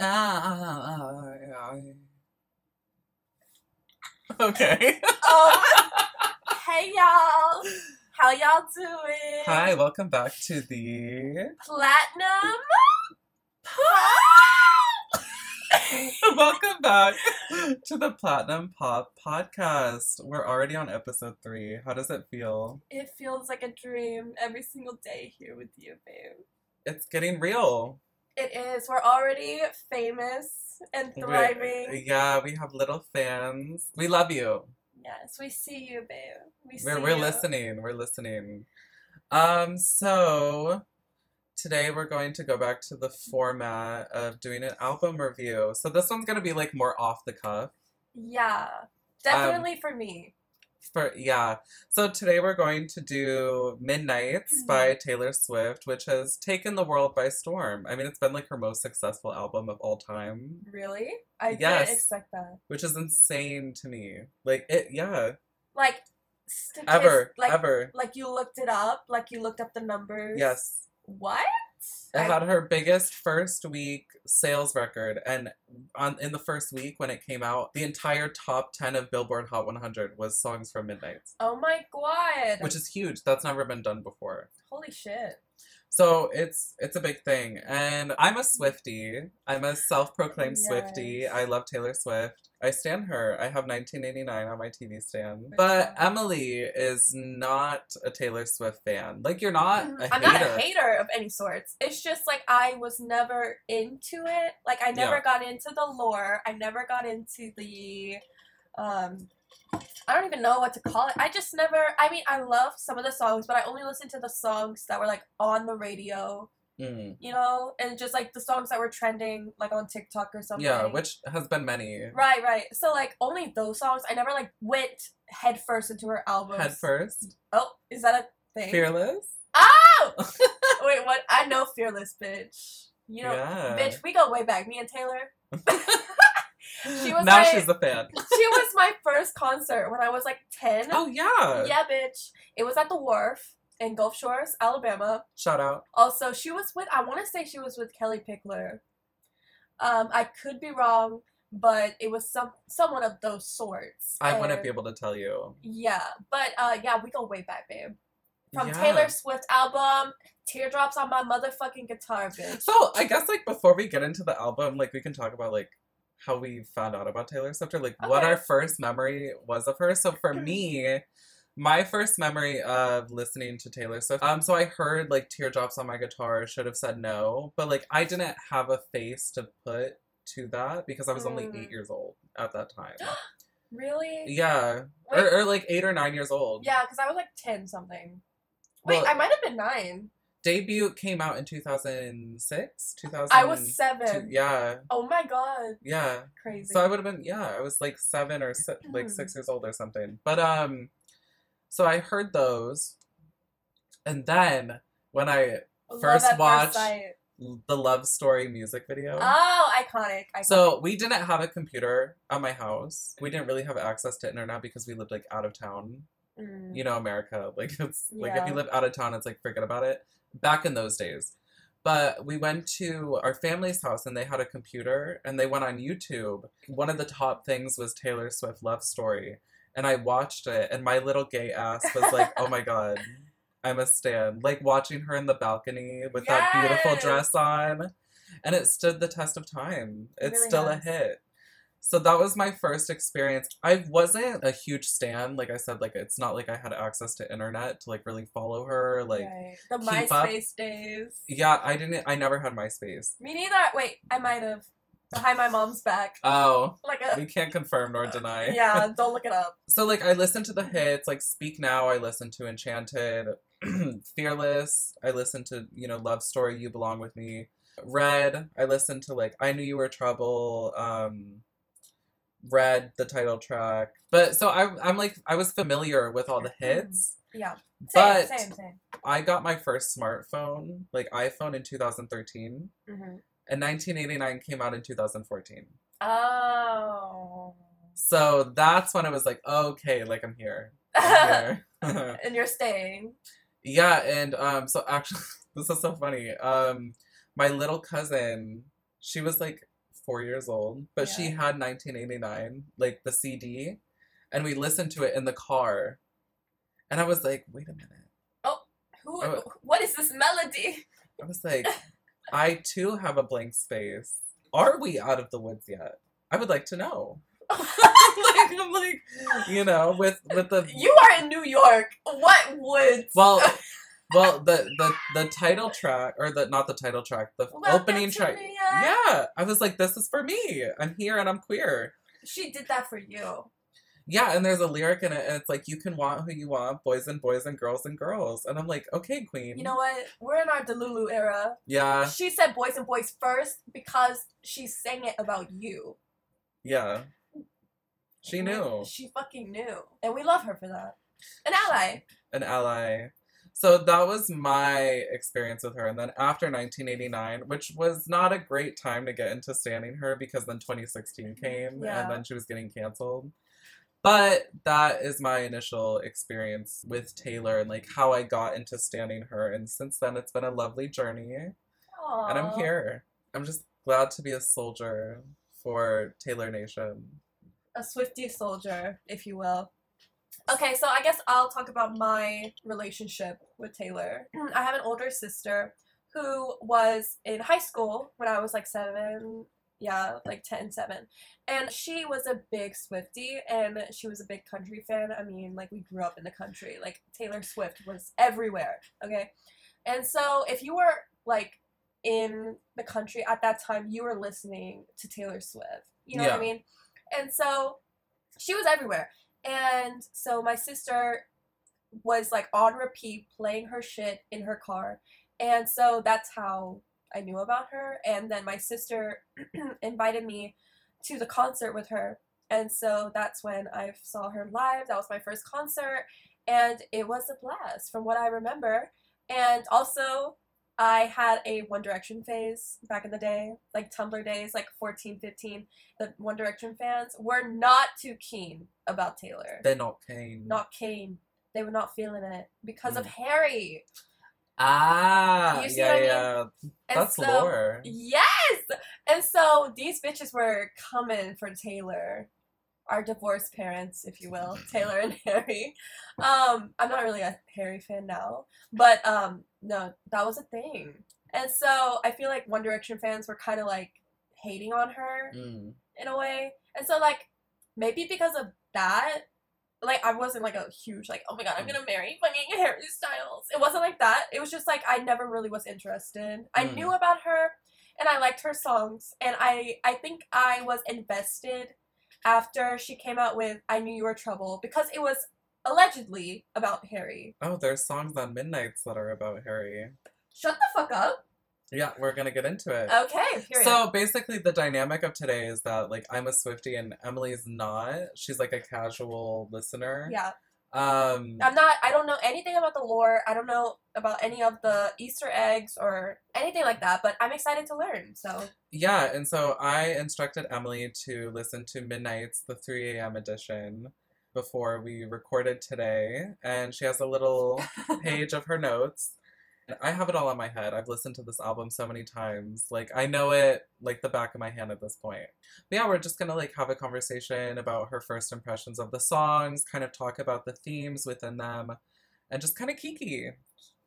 Okay. Um, hey y'all, how y'all doing? Hi, welcome back to the. Platinum. Pop. welcome back to the Platinum Pop Podcast. We're already on episode three. How does it feel? It feels like a dream every single day here with you, babe. It's getting real. It is. We're already famous and We- thriving. yeah, we have little fans. We love you. Yes, we see you, babe. We see We're, we're you. listening. We're listening. Um, so today we're going to go back to the format of doing an album review. So this one's gonna be like more off the cuff. Yeah, Um, definitely for me. For yeah. So today we're going to do Midnights mm-hmm. by Taylor Swift, which has taken the world by storm. I mean, it's been like her most successful album of all time, Really? I Yes. didn't expect that. which is insane to me. Like it, yeah, Like, ever, like, ever. like you looked it up. Like you looked up the numbers. Yes. What? It I- had her biggest first week sales record, and on in the first week when it came out, the entire top ten of Billboard Hot 100 was songs from Midnights, Oh my god. which is huge. That's never been done before. holy shit. So it's it's a big thing, and I'm a Swiftie. I'm a self-proclaimed oh, Swiftie. I love Taylor Swift. I stand her. I have 1989 on my TV stand. But. Emily is not a Taylor Swift fan. Like you're not a I'm hater. not a hater of any sorts. It's just like I was never into it. Like I never Yeah. got into the lore. I never got into the um I don't even know what to call it. I just never I mean I love some of the songs, but I only listened to the songs that were like on the radio, Mm. you know, and just like the songs that were trending like on TikTok or something. Yeah, which has been many. Right, right. So like only those songs. I never like went headfirst into her albums. Head first, Oh, is that a thing? fearless. Oh! Wait, what? I know Fearless, bitch. You know, Yeah. bitch, we go way back. Me and Taylor. she was now my, she's a fan. she was my first concert when I was like 10. Oh yeah. Yeah, bitch. It was at the Wharf in Gulf Shores, Alabama. Shout out. Also, she was with, I want to say she was with Kellie Pickler. Um, I could be wrong, but it was some someone of those sorts. I wouldn't be able to tell you. Yeah, but uh, yeah, we go way back, babe. From Yeah. Taylor Swift album, Teardrops on My Motherfucking Guitar, bitch. So I guess like before we get into the album, like we can talk about like how we found out about Taylor Swift or like what our first memory was of her. So for me, my first memory of listening to Taylor Swift, um, so I heard like teardrops on my guitar, should have said no, but like I didn't have a face to put to that because I was only Mm. eight years old at that time. Really? yeah, Wait, or, or like eight or nine years old. yeah, because I was like 10 something. Wait, Well- I might have been 9. Debut came out in two thousand six, two thousand. I was 7. Yeah, Oh my god. yeah. Crazy. So I would have been yeah, I was like seven or si- like Mm. six years old or something. But um, so I heard those, and then when I Love first watched sight. the Love Story music video. Oh, iconic. iconic. So we didn't have a computer at my house. We didn't really have access to internet because we lived like out of town. Mm. You know, America. Like it's like if you live out of town, it's like forget about it. Back in those days. But we went to our family's house and they had a computer and they went on YouTube. One of the top things was Taylor Swift Love Story. And I watched it and my little gay ass was like, oh my god, I'm a stan. Like watching her in the balcony with that beautiful dress on. And it stood the test of time. It It's really still a hit. So that was my first experience. I wasn't a huge stan. Like I said, like it's not like I had access to internet to like really follow her. Like Right. the up. MySpace days. yeah, I didn't I never had MySpace. Me neither. Wait, I might have. Behind my mom's back. Oh. Like We can't confirm nor deny. Yeah, don't look it up. So like I listened to the hits, like Speak Now, I listened to Enchanted, Fearless, I listened to, you know, Love Story, You Belong With Me. Red, I listened to like I Knew You Were Trouble, um Red, the title track. But so I I'm like I was familiar with all the hits. Yeah. Same, But same, same. I got my first smartphone, like iPhone in 2013, hmm and 1989 came out in 2014. Oh. So that's when I was like, okay, like I'm here. I'm here. and you're staying. yeah, and um, so actually, this is so funny. Um, my little cousin, she was like four years old, but she had 1989, like the CD, and we listened to it in the car. And I was like, wait a minute. Oh, who? What is this melody? I was like, I too have a blank space. Are we out of the woods yet? I would like to know. like, I'm like, you know, with with the you are in New York. What woods? well, well, the the the title track or the not the title track, the Welcome opening track. Yeah, I was like, this is for me. I'm here and I'm queer. She did that for you. Yeah, and there's a lyric in it, and it's like you can want who you want, boys and boys and girls and girls. And I'm like, okay, queen. You know what? We're in our Delulu era. Yeah, She said boys and boys first because she sang it about you. yeah. She knew. She fucking knew. And we love her for that. An ally. An ally. So that was my experience with her. And then after 1989, which was not a great time to get into standing her because then 2016 came Yeah. and then she was getting canceled. But that is my initial experience with Taylor and like how I got into standing her. And since then, it's been a lovely journey. and I'm here. I'm just glad to be a soldier for Taylor Nation. a Swiftie soldier, if you will. Okay, so I guess I'll talk about my relationship with Taylor. I have an older sister who was in high school when I was like seven, yeah, like 10, 7. And she was a big Swiftie and she was a big country fan. I mean, like we grew up in the country. Like Taylor Swift was everywhere, okay? And so if you were like in the country at that time, you were listening to Taylor Swift. You know what I mean? And so she was everywhere. And so my sister was like on repeat playing her shit in her car. And so that's how I knew about her. And then my sister invited me to the concert with her. And so that's when I saw her live. That was my first concert. And it was a blast from what I remember. And also, I had a One Direction phase back in the day, like Tumblr days, like 14, 15. The One Direction fans were not too keen about Taylor. They're not keen. Not keen. They were not feeling it because of Mm. Harry. Ah, yeah, I mean? yeah. That's so, lore. Yes! And so these bitches were coming for Taylor. Our divorced parents, if you will, Taylor and Harry. Um, I'm not really a Harry fan now, but um, no, that was a thing. And so I feel like One Direction fans were kind of like hating on her Mm. in a way. And so like maybe because of that, like I wasn't like a huge like oh my god I'm gonna marry fucking Harry Styles. It wasn't like that. It was just like I never really was interested. I Mm. knew about her and I liked her songs and I I think I was invested after she came out with I Knew You Were Trouble because it was allegedly about Harry. Oh, there's songs on Midnights that are about Harry. Shut the fuck up. Yeah, we're gonna get into it. Okay, period. So basically, the dynamic of today is that like I'm a Swiftie and Emily's not. She's like a casual listener. yeah. Um. I'm not. I don't know anything about the lore. I don't know about any of the Easter eggs or anything like that. But I'm excited to learn. So Yeah, and so I instructed Emily to listen to Midnight's the 3 a.m. edition before we recorded today, and she has a little page of her notes. I have it all in my head. I've listened to this album so many times. Like I know it like the back of my hand at this point. But yeah, we're just gonna like have a conversation about her first impressions of the songs, kind of talk about the themes within them, and just kind of kiki.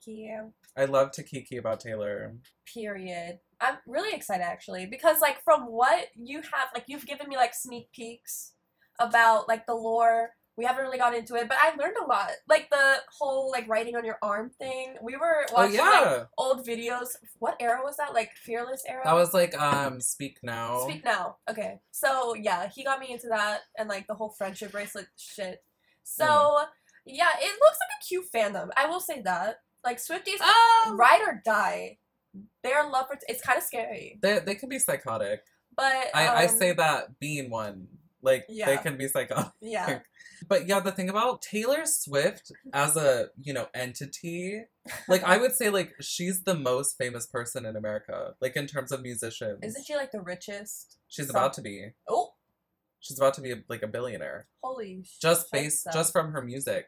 yeah, I love to kiki about Taylor. period. I'm really excited actually because like from what you have, like you've given me like sneak peeks about like the lore. We haven't really got into it, but I learned a lot. Like the whole like writing on your arm thing. We were Oh watching like old videos. What era was that? Like Fearless era. that was like um Speak Now. Speak now. Okay. So yeah, he got me into that and like the whole friendship bracelet shit. So Mm. yeah, it looks like a cute fandom. I will say that. Like Swifties, Um, ride or die. Their love for it's kind of scary, They they can be psychotic. but I I um, say that being one. Like they can be psychotic. yeah. But yeah, the thing about Taylor Swift as a, you know, entity, like I would say like she's the most famous person in America, like in terms of musicians. Isn't she like the richest? She's some- about to be. Oh, She's about to be like a billionaire. holy! Just based so- just from her music.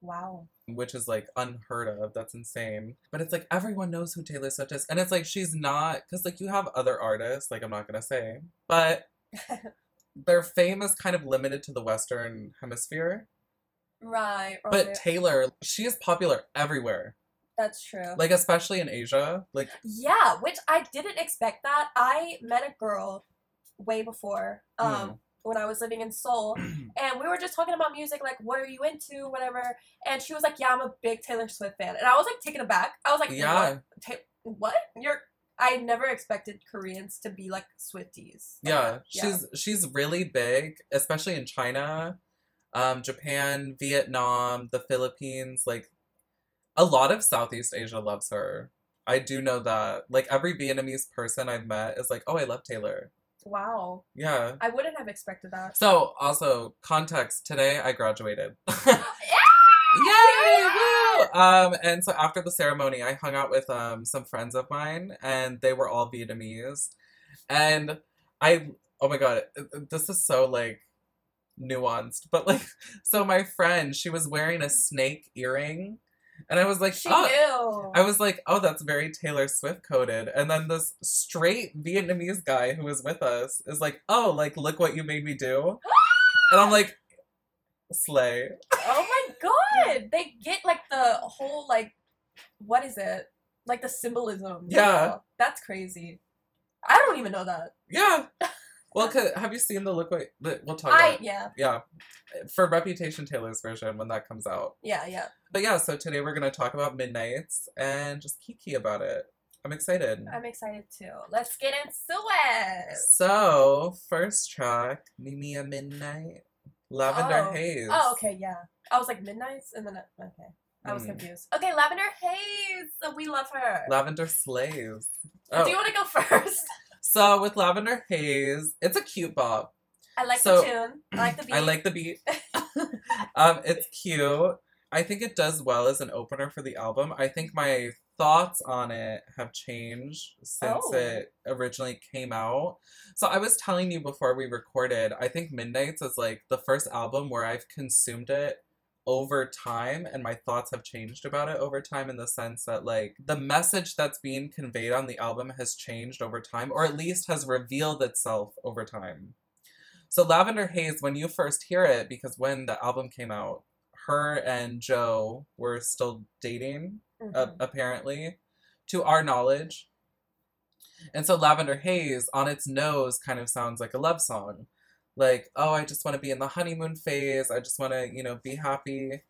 Wow. which is like unheard of. That's insane. But it's like everyone knows who Taylor Swift is. And it's like she's not, because like you have other artists, like I'm not going to say, but their fame is kind of limited to the Western hemisphere. Right. right. But Taylor, she is popular everywhere, That's true. like especially in Asia. Like, Yeah, which I didn't expect that. I met a girl way before, um, Hmm. when I was living in Seoul, and we were just talking about music, like, what are you into, whatever. And she was like, "Yeah, I'm a big Taylor Swift fan," and I was like taken aback. I was like, yeah, what? Ta- what? You're?" I never expected Koreans to be like Swifties. Like yeah. She's she's really big, especially in China, um, Japan, Vietnam, the Philippines. Like, a lot of Southeast Asia loves her. I do know that. Like every Vietnamese person I've met is like, "Oh, I love Taylor." wow. Yeah. I wouldn't have expected that. So, also context. Today I graduated. Yay! Woo! Um, and so after the ceremony, I hung out with um some friends of mine, and they were all Vietnamese, and I oh my god, this is so like nuanced, but like so my friend, she was wearing a snake earring, and I was like, She oh. knew. I was like, oh, that's very Taylor Swift coded. And then this straight Vietnamese guy who was with us is like, oh, like, look what you made me do. And I'm like, slay. God! They get like the whole like what is it? Like the symbolism. Yeah. That's crazy. I don't even know that. Yeah. Well, have you seen the look what we'll talk I about? yeah. Yeah. For Reputation Taylor's version when that comes out. Yeah, yeah. But yeah, so today we're going to talk about Midnights and just kiki about it. I'm excited. I'm excited too. Let's get into it. So, first track, Mimi a Midnight, Lavender Oh. Haze. Oh, okay, yeah. I was like midnights and then I- okay. I was Mm. confused. Okay, Lavender Haze. We love her. Lavender Slaves. Do Oh, you want to go first? so with Lavender Haze, it's a cute bop. I like So- the tune. I like the beat. I like the beat. um, it's cute. I think it does well as an opener for the album. I think my thoughts on it have changed since Oh. it originally came out. So I was telling you before we recorded, I think Midnights is like the first album where I've consumed it over time and my thoughts have changed about it over time in the sense that like the message that's being conveyed on the album has changed over time or at least has revealed itself over time. So Lavender Haze, when you first hear it, because when the album came out, her and Joe were still dating, uh, Mhm. apparently, to our knowledge. And so Lavender Haze, on its nose, kind of sounds like a love song. Like, oh, I just want to be in the honeymoon phase. I just want to, you know, be happy.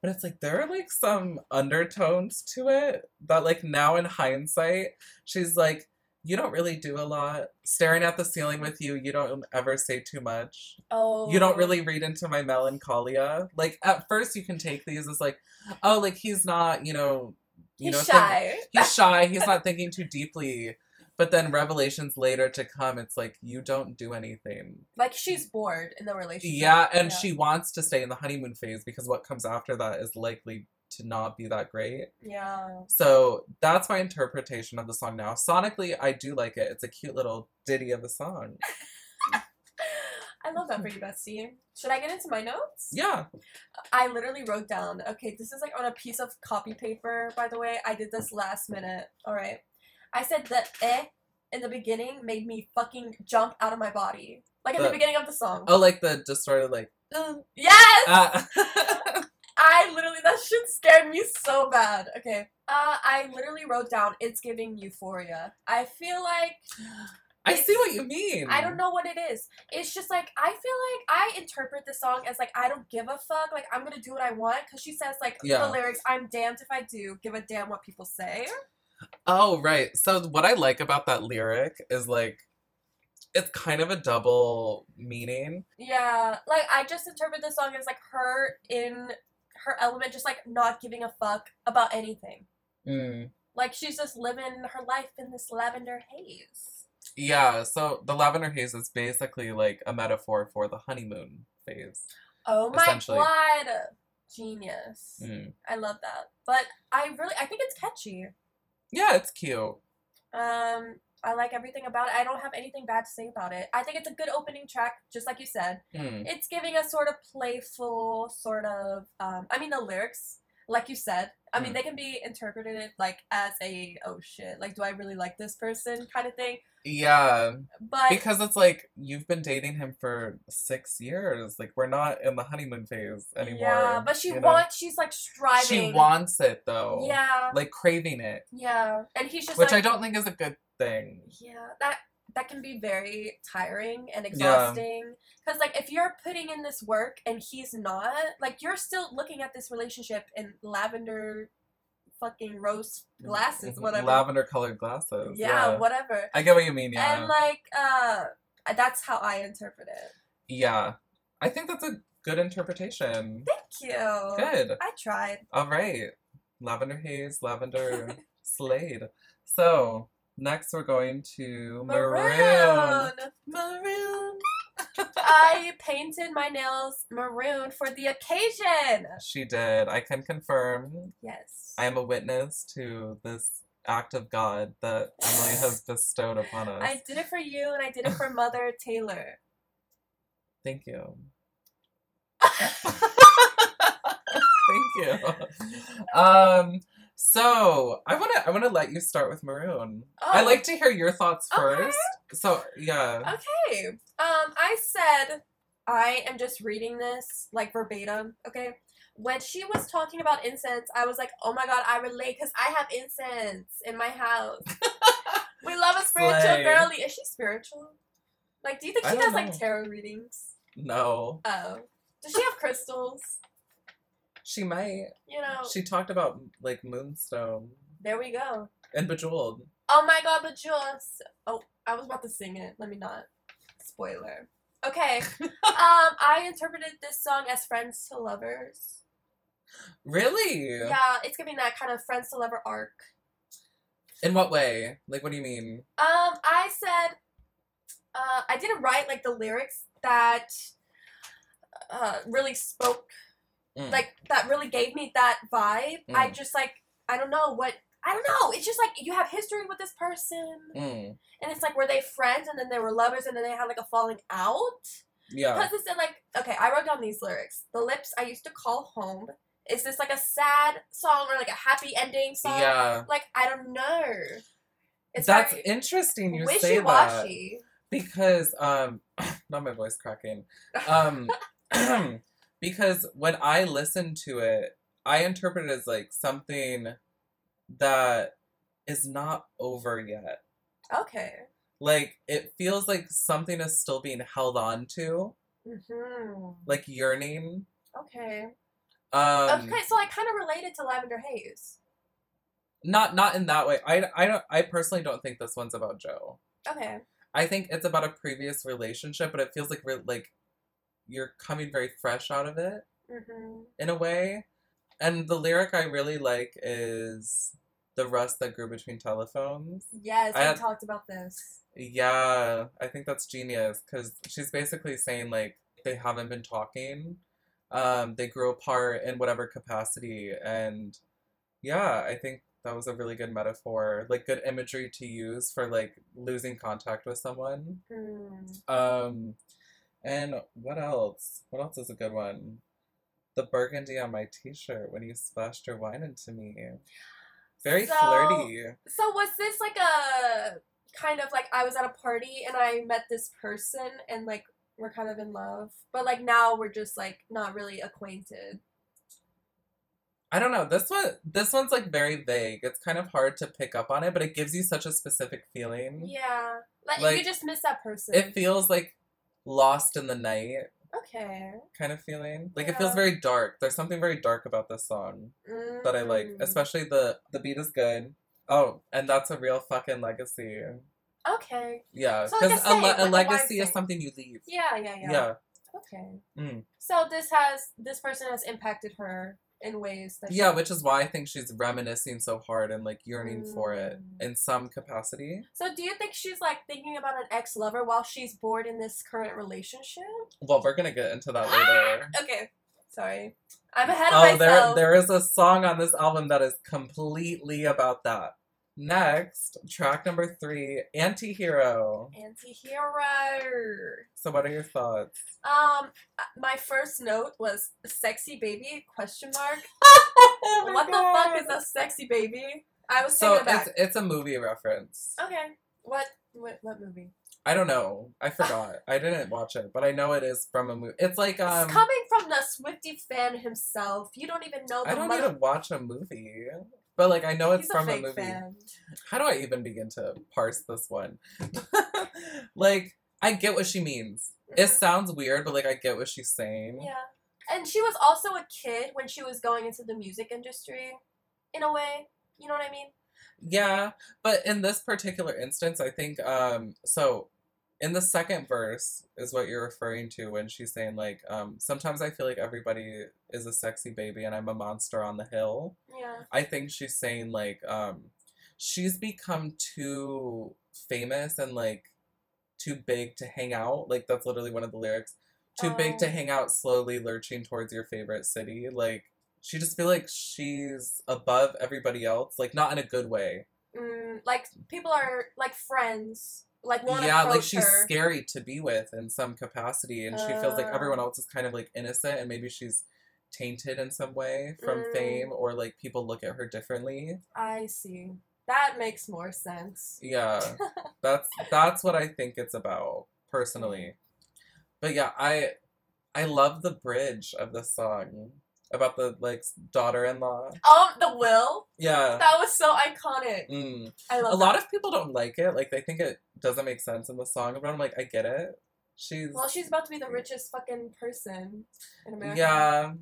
But it's like there are like some undertones to it that, like, now in hindsight, she's like, you don't really do a lot. Staring at the ceiling with you, you don't ever say too much. oh. You don't really oh. read into my melancholia. Like, at first, you can take these as like, oh, like, he's not, you know, you He's know, think- shy. he's shy. He's not thinking too deeply. But then revelations later to come, it's like you don't do anything. like she's bored in the relationship. Yeah, and Yeah. she wants to stay in the honeymoon phase because what comes after that is likely to not be that great. Yeah. So that's my interpretation of the song now. Sonically, I do like it. It's a cute little ditty of a song. I love that for you, Bessie. Should I get into my notes? Yeah. I literally wrote down, okay, this is like on a piece of copy paper, by the way. I did this last minute. All right. I said that eh in the beginning made me fucking jump out of my body. Like in the The- beginning of the song. Oh, like the distorted, like. uh, Yes! uh, I literally, that shit scared me so bad. Okay. Uh, I literally wrote down, it's giving euphoria. I feel like I see what you mean. I don't know what it is. It's just like I feel like I interpret the song as like I don't give a fuck. Like I'm gonna do what I want because she says like Yeah. the lyrics. I'm damned if I do. Give a damn what people say. Oh, right. So what I like about that lyric is like it's kind of a double meaning. Yeah, like I just interpret the song as like her in her element, just like not giving a fuck about anything. Mm. Like she's just living her life in this lavender haze. Yeah, so the lavender haze is basically like a metaphor for the honeymoon phase. Oh my god, genius! Mm. I love that. But I really, I think it's catchy. Yeah, it's cute. Um, I like everything about it. I don't have anything bad to say about it. I think it's a good opening track, just like you said. Mm. It's giving a sort of playful, sort of. Um, I mean, the lyrics, like you said, I mean, Mm. they can be interpreted like as a oh shit, like do I really like this person kind of thing. Yeah, But because it's like you've been dating him for six years. Like we're not in the honeymoon phase anymore. yeah, but she you know? wants. She's like striving. She wants it though. Yeah, Like craving it, yeah, and he's just which I don't think is a good thing. Yeah, that that can be very tiring and exhausting. Because like if you're putting in this work and he's not, like you're still looking at this relationship in lavender, fucking rose glasses, whatever. Lavender colored glasses. yeah, whatever. I get what you mean. Yeah. And like, uh, that's how I interpret it. yeah. I think that's a good interpretation. Thank you. Good. I tried. All right. Lavender haze, lavender slade. So next we're going to maroon. Maroon. I painted my nails maroon for the occasion. She did. I can confirm. Yes. I am a witness to this act of God that Emily has bestowed upon us. I did it for you and I did it for Mother Taylor. Thank you. Thank you. Um. So I wanna I wanna let you start with maroon. I Oh. like to hear your thoughts Okay. first. So yeah. Okay. Um, I said I am just reading this like verbatim. Okay. When she was talking about incense, I was like, "Oh my god, I relate because I have incense in my house. we love a spiritual Slay. girly. Is she spiritual? Like, do you think she does like tarot readings? No, Oh, does she have crystals? She might. You know, She talked about like moonstone there we go. and bejeweled. Oh my god, Jules. Oh, I was about to sing it. Let me not. Spoiler. Okay. um, I interpreted this song as friends to lovers. Really? Yeah, it's giving that kind of friends to lover arc. In what way? Like, what do you mean? Um, I said, uh, I didn't write like the lyrics that uh, really spoke, Mm. like that really gave me that vibe. I Mm. just like, I don't know what, I don't know. It's just like you have history with this person, Mm. and it's like were they friends and then they were lovers and then they had like a falling out. Yeah. Because it said like, okay, I wrote down these lyrics. The lips I used to call home. Is this like a sad song or like a happy ending song? Yeah. Like I don't know. It's That's interesting. You say wishy that washy. because um, not my voice cracking. Um, because when I listen to it, I interpret it as like something that is not over yet. Okay. Like it feels like something is still being held on to, hmm like yearning. Okay. Um, okay, so I kind of related to Lavender Haze. not not in that way. I I don't. I personally don't think this one's about Joe. Okay. I think it's about a previous relationship, but it feels like re- like you're coming very fresh out of it hmm in a way. And the lyric I really like is the rust that grew between telephones. Yes, I had- talked about this. Yeah, I think that's genius because she's basically saying like they haven't been talking. Um, they grew apart in whatever capacity, and yeah, I think that was a really good metaphor, like good imagery to use for like losing contact with someone. Hmm. Um, and what else? What else is a good one? The burgundy on my t-shirt when you splashed your wine into me. Very So- flirty. So was this like a kind of like I was at a party and I met this person and like we're kind of in love, but like now we're just like not really acquainted. I don't know. This one this one's like very vague. It's kind of hard to pick up on it, but it gives you such a specific feeling. Yeah, like, Like, you just miss that person. It feels like lost in the night okay. kind of feeling. Like it feels very dark. There's something very dark about this song that I like. Mm. Especially the the beat is good. Oh, and that's a real fucking legacy. Okay. Yeah, So like a because a, le- a legacy is something you leave. Yeah, yeah, yeah. Yeah. Okay. Mm. So this has this person has impacted her in ways that Yeah, which is why I think she's reminiscing so hard and like yearning for it Mm. in some capacity. So do you think she's like thinking about an ex lover while she's bored in this current relationship? Well, we're gonna get into that later. Okay. Sorry. I'm ahead of myself. Oh, there there is a song on this album that is completely about that. Next, track number three, Anti-Hero. Anti-hero. So what are your thoughts? Um, my first note was sexy baby question mark. Oh what the fuck is a sexy baby? I was So aback. it's it's a movie reference. Okay. What what what movie? I don't know. I forgot. I didn't watch it, but I know it is from a movie. It's like um. it's coming from the Swiftie fan himself. You don't even know the I don't mother- to watch a movie, but like I know it's He's from a a, movie. fan. How do I even begin to parse this one? like I get what she means. It Mhm. sounds weird, but like I get what she's saying. Yeah. And she was also a kid when she was going into the music industry, in a way. You know what I mean? Yeah, but in this particular instance, I think um so in the second verse is what you're referring to when she's saying like um sometimes I feel like everybody is a sexy baby and I'm a monster on the hill. Yeah. I think she's saying like um she's become too famous and like too big to hang out. Like that's literally one of the lyrics. Too big to Oh. hang out slowly lurching towards your favorite city. Like she just feel like she's above everybody else, like not in a good way. Mm, like people are like friends, like want to yeah, like she's her. scary to be with in some capacity and she feels like everyone else is kind of like innocent and maybe she's tainted in some way from Mm. fame or like people look at her differently. I see. That makes more sense. Yeah. that's that's what I think it's about personally. But yeah, I I love the bridge of the song about the like daughter-in-law. Um, the will Yeah. that was so iconic. Mm. I love it. A lot of people don't like it. Like they think it doesn't make sense in the song, but I'm like, I get it. She's Well, she's about to be the richest fucking person in America. Yeah.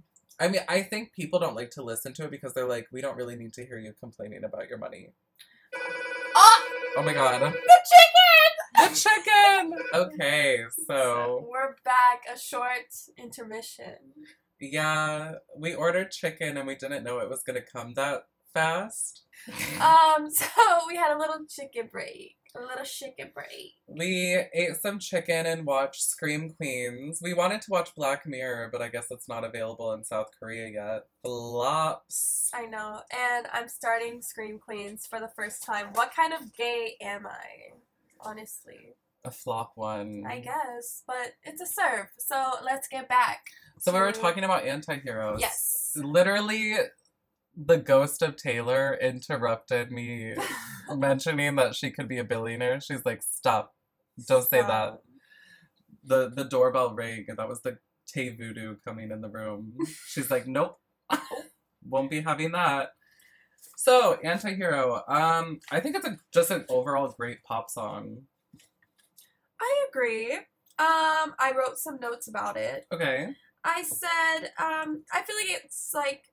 I mean, I think people don't like to listen to it because they're like, we don't really need to hear you complaining about your money. Oh, Oh my god. the chicken! The chicken! Okay, so we're back. A short intermission. Yeah, we ordered chicken and we didn't know it was gonna come that fast. Um, so we had a little chicken break. A little chicken break. We ate some chicken and watched Scream Queens. We wanted to watch Black Mirror, but I guess it's not available in South Korea yet. Flops. I know, and I'm starting Scream Queens for the first time. What kind of gay am I? Honestly, A flop one. I guess, but it's a serve. So let's get back. So we were talking about anti-heroes. Yes. Literally, the ghost of Taylor interrupted me mentioning that she could be a billionaire. She's like, "Stop! Don't say that." The the doorbell rang, and that was the Tay Voodoo coming in the room. She's like, "Nope, won't be having that." So, anti-hero. Um, I think it's a, just an overall great pop song. I agree. Um, I wrote some notes about it. Okay. I said, um, I feel like it's like,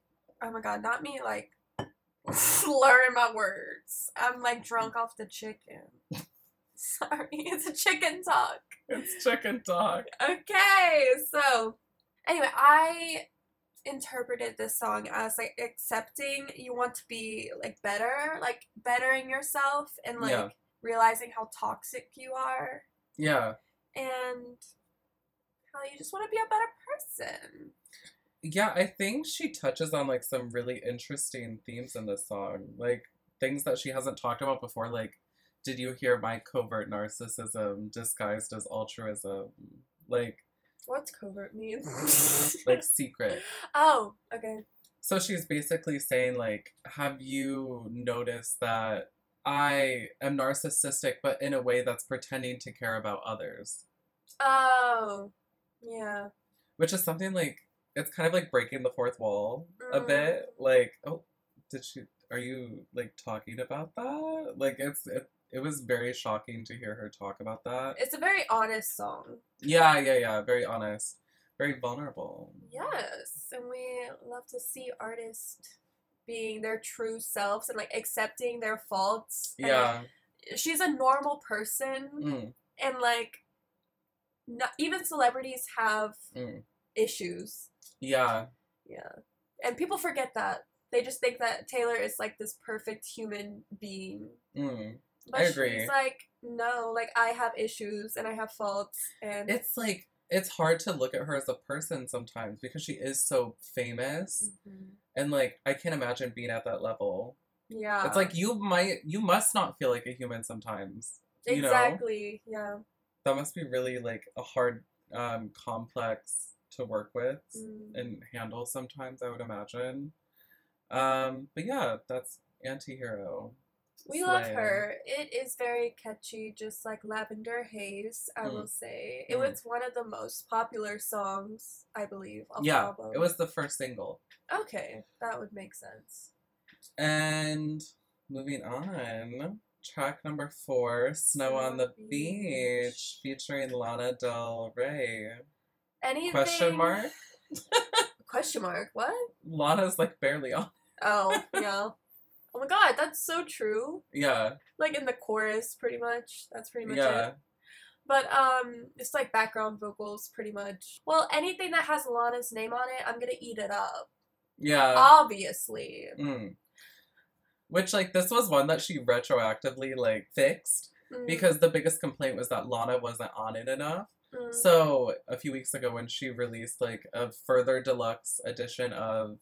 oh my god, not me like slurring my words. I'm like drunk off the chicken. Sorry, it's a chicken talk. It's chicken talk. Okay, so anyway, I interpreted this song as like accepting you want to be like better, like bettering yourself and like Yeah. realizing how toxic you are Yeah. and how you just want to be a better person. Yeah, I think she touches on like some really interesting themes in this song. Like things that she hasn't talked about before, like did you hear my covert narcissism disguised as altruism? Like What's covert mean? like secret. oh, okay. So she's basically saying like, have you noticed that I am narcissistic but in a way that's pretending to care about others? Oh, yeah. Which is something like it's kind of like breaking the fourth wall a Mm. bit. Like, oh, did she? Are you like talking about that? Like, it's it, it was very shocking to hear her talk about that. It's a very honest song. Yeah, yeah, yeah. Very honest, very vulnerable. Yes, and we love to see artists being their true selves and like accepting their faults. Yeah. she's a normal person, Mm, and like, not, even celebrities have mm. issues. Yeah. Yeah, and people forget that. They just think that Taylor is like this perfect human being. Mm. But I agree. she's like, no, like I have issues and I have faults, and It's like it's hard to look at her as a person sometimes because she is so famous Mhm. and like I can't imagine being at that level. Yeah. It's like you might, you must not feel like a human sometimes. You know? exactly. Yeah. That must be really like a hard, um, complex to work with Mm. and handle sometimes. I would imagine. Um, but yeah, that's anti-hero. We love her. It is very catchy, just like Lavender Haze, I Mm. will say. It Mm. was one of the most popular songs, I believe, of the Yeah, album. it was the first single. Okay, that would make sense. And moving on, track number four, Snow on the Beach, featuring Lana Del Rey. Anything? Question mark? Question mark. What? Lana's like barely on. Oh, yeah. Oh my god, that's so true. Yeah, Like in the chorus, pretty much. That's pretty much yeah, it. But um, it's like background vocals, pretty much. Well, anything that has Lana's name on it, I'm gonna eat it up. yeah. Obviously. Mm. Which like this was one that she retroactively like fixed Mm, because the biggest complaint was that Lana wasn't on it enough. mm. So a few weeks ago when she released like a further deluxe edition of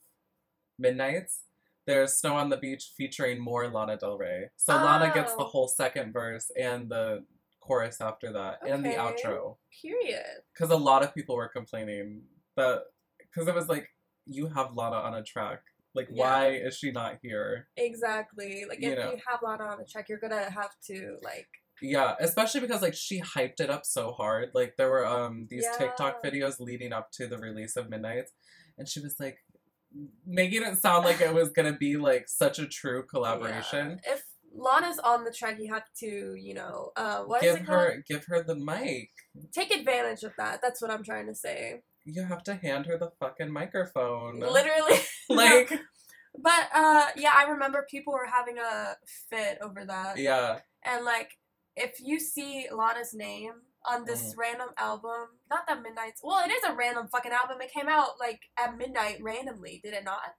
Midnight's, there's Snow on the Beach featuring more Lana Del Rey. So Lana gets the Oh. whole second verse and the chorus after that and the outro. Period. Because a lot of people were complaining that because it was like you have Lana on a track. Like Yeah. why is she not here? Exactly. Like You if know. you have Lana on the track, you're gonna have to like Yeah, especially because like she hyped it up so hard. Like there were um these TikTok videos leading up to the release of Midnight, and she was like making it sound like it was gonna be like such a true collaboration. yeah. If Lana's on the track, you have to, you know, uh, what is give her give her the mic. Take advantage of that. That's what I'm trying to say. You have to hand her the fucking microphone. Literally. Like But uh, yeah, I remember people were having a fit over that. yeah, And like, if you see Lana's name on this Mm. random album, not that Midnight's. Well, it is a random fucking album. It came out like at midnight randomly, did it not?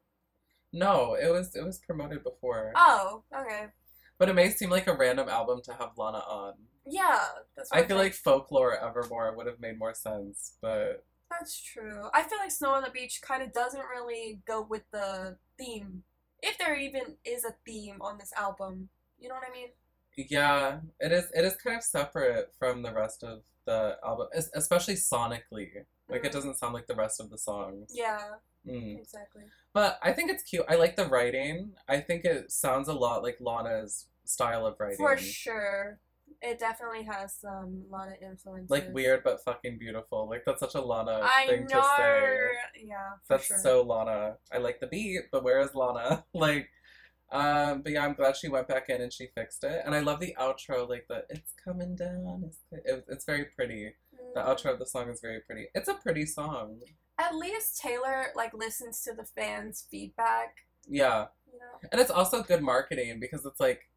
no, it was it was promoted before, Oh, okay. but it may seem like a random album to have Lana on. Yeah, I feel like Folklore Evermore would have made more sense, but That's true. I feel like Snow on the Beach kind of doesn't really go with the theme. If there even is a theme on this album. You know what I mean? Yeah, it is. It is kind of separate from the rest of the album, especially sonically. Like it Mhm. doesn't sound like the rest of the songs. Yeah, Mm. exactly. But I think it's cute. I like the writing. I think it sounds a lot like Lana's style of writing. For sure. It definitely has some Lana influences. Like weird but fucking beautiful. Like that's such a Lana I thing know. to say. Yeah, That's sure. so Lana. I like the beat, but where is Lana? like, um, but yeah, I'm glad she went back in and she fixed it. And I love the outro, like the "It's coming down." It's it, it's very pretty. The Mm. outro of the song is very pretty. It's a pretty song. At least Taylor like listens to the fans' feedback. Yeah, You know. and it's also good marketing because it's like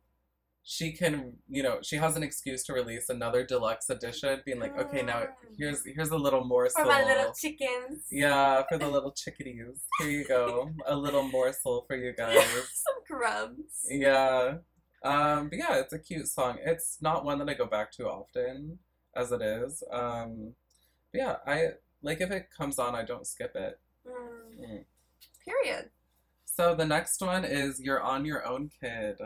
she can, you know, she has an excuse to release another deluxe edition, being like, okay, now here's here's a little morsel. For my little chickens. yeah, for the little chickadees. Here you go, a little morsel for you guys. Some crumbs. Yeah. Um, but yeah, it's a cute song. It's not one that I go back to often, as it is. Um, but yeah, I like if it comes on, I don't skip it. Mm. Mm. Period. So the next one is "You're on Your Own, Kid."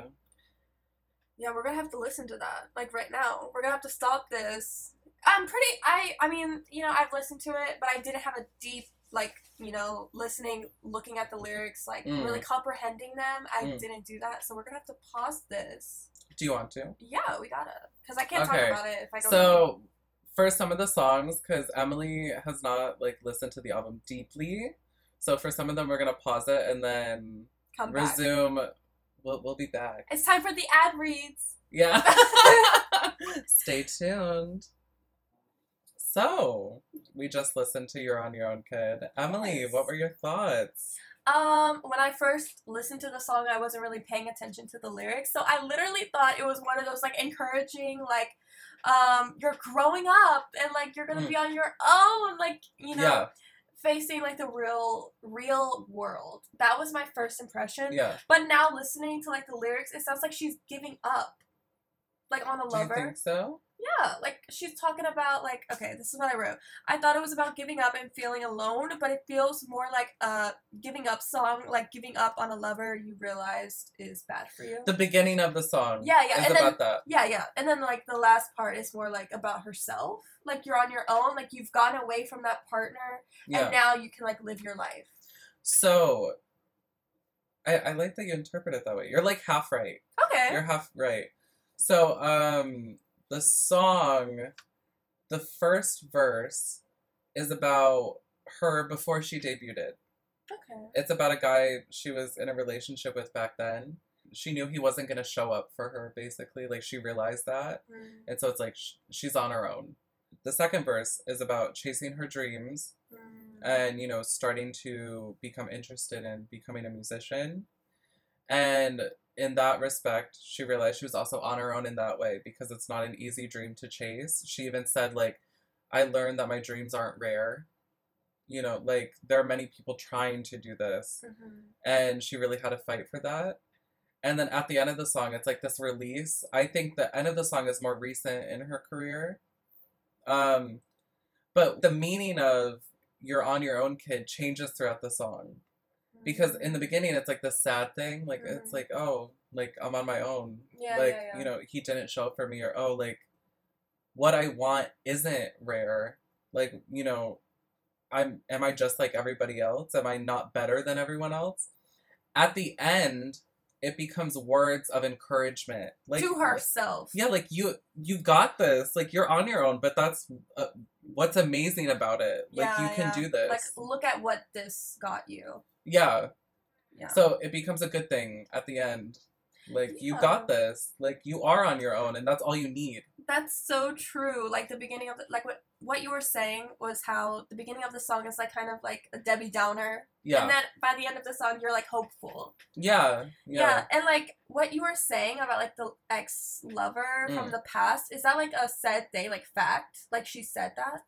Yeah, we're gonna have to listen to that. Like right now. We're gonna have to stop this. I'm pretty I I mean, you know, I've listened to it, but I didn't have a deep like, you know, listening, looking at the lyrics, like Mm. really comprehending them. I Mm. didn't do that, so we're gonna have to pause this. Do you want to? Yeah, we gotta. Because I can't Okay. talk about it if I don't. So for some of the songs, because Emily has not like listened to the album deeply, so for some of them we're gonna pause it and then Come back. We'll we'll be back. It's time for the ad reads. Yeah. Stay tuned. So, we just listened to You're on Your Own Kid. Emily, Yes. what were your thoughts? Um, when I first listened to the song, I wasn't really paying attention to the lyrics, so I literally thought it was one of those like encouraging, like, um, you're growing up and like you're gonna Mm. be on your own, like you know, yeah, facing like the real, real world. That was my first impression. yeah. But now listening to like the lyrics, it sounds like she's giving up, like on a Do you lover. think so? Yeah, like she's talking about like okay, this is what I wrote. I thought it was about giving up and feeling alone, but it feels more like a giving up song, like giving up on a lover you realized is bad for you. The beginning of the song Yeah, yeah, and then- that. yeah, yeah. And then like the last part is more like about herself. Like you're on your own, like you've gone away from that partner Yeah. and now you can like live your life. So I, I like that you interpret it that way. You're like half right. Okay. You're half right. So, um, the song, the first verse is about her before she debuted. okay. It's about a guy she was in a relationship with back then. She knew he wasn't going to show up for her, basically. Like, she realized that. Mm, And so it's like sh- she's on her own. The second verse is about chasing her dreams mm. and you know starting to become interested in becoming a musician and in that respect she realized she was also on her own in that way because it's not an easy dream to chase. She even said like i learned that my dreams aren't rare. You know like there are many people trying to do this. Mhm. and she really had to fight for that. And then at the end of the song it's like this release. I think the end of the song is more recent in her career. Um but the meaning of you're on your own kid changes throughout the song because in the beginning it's like the sad thing like it's Mhm. like oh like i'm on my own Yeah, like yeah, yeah. you know he didn't show up for me or oh like what i want isn't rare like you know i'm am i just like everybody else am i not better than everyone else at the end it becomes words of encouragement like to herself. yeah like you you got this like you're on your own but that's uh, what's amazing about it like you can yeah. do this Like look at what this got you. Yeah Yeah. so it becomes a good thing at the end like you got this like you are on your own and that's all you need That's so true. Like the beginning of the, like what what you were saying was how the beginning of the song is like kind of like a Debbie Downer, yeah and then by the end of the song you're like hopeful. yeah Yeah. yeah and like what you were saying about like the ex lover from Mm. the past is that like a said day like fact? Like she said that.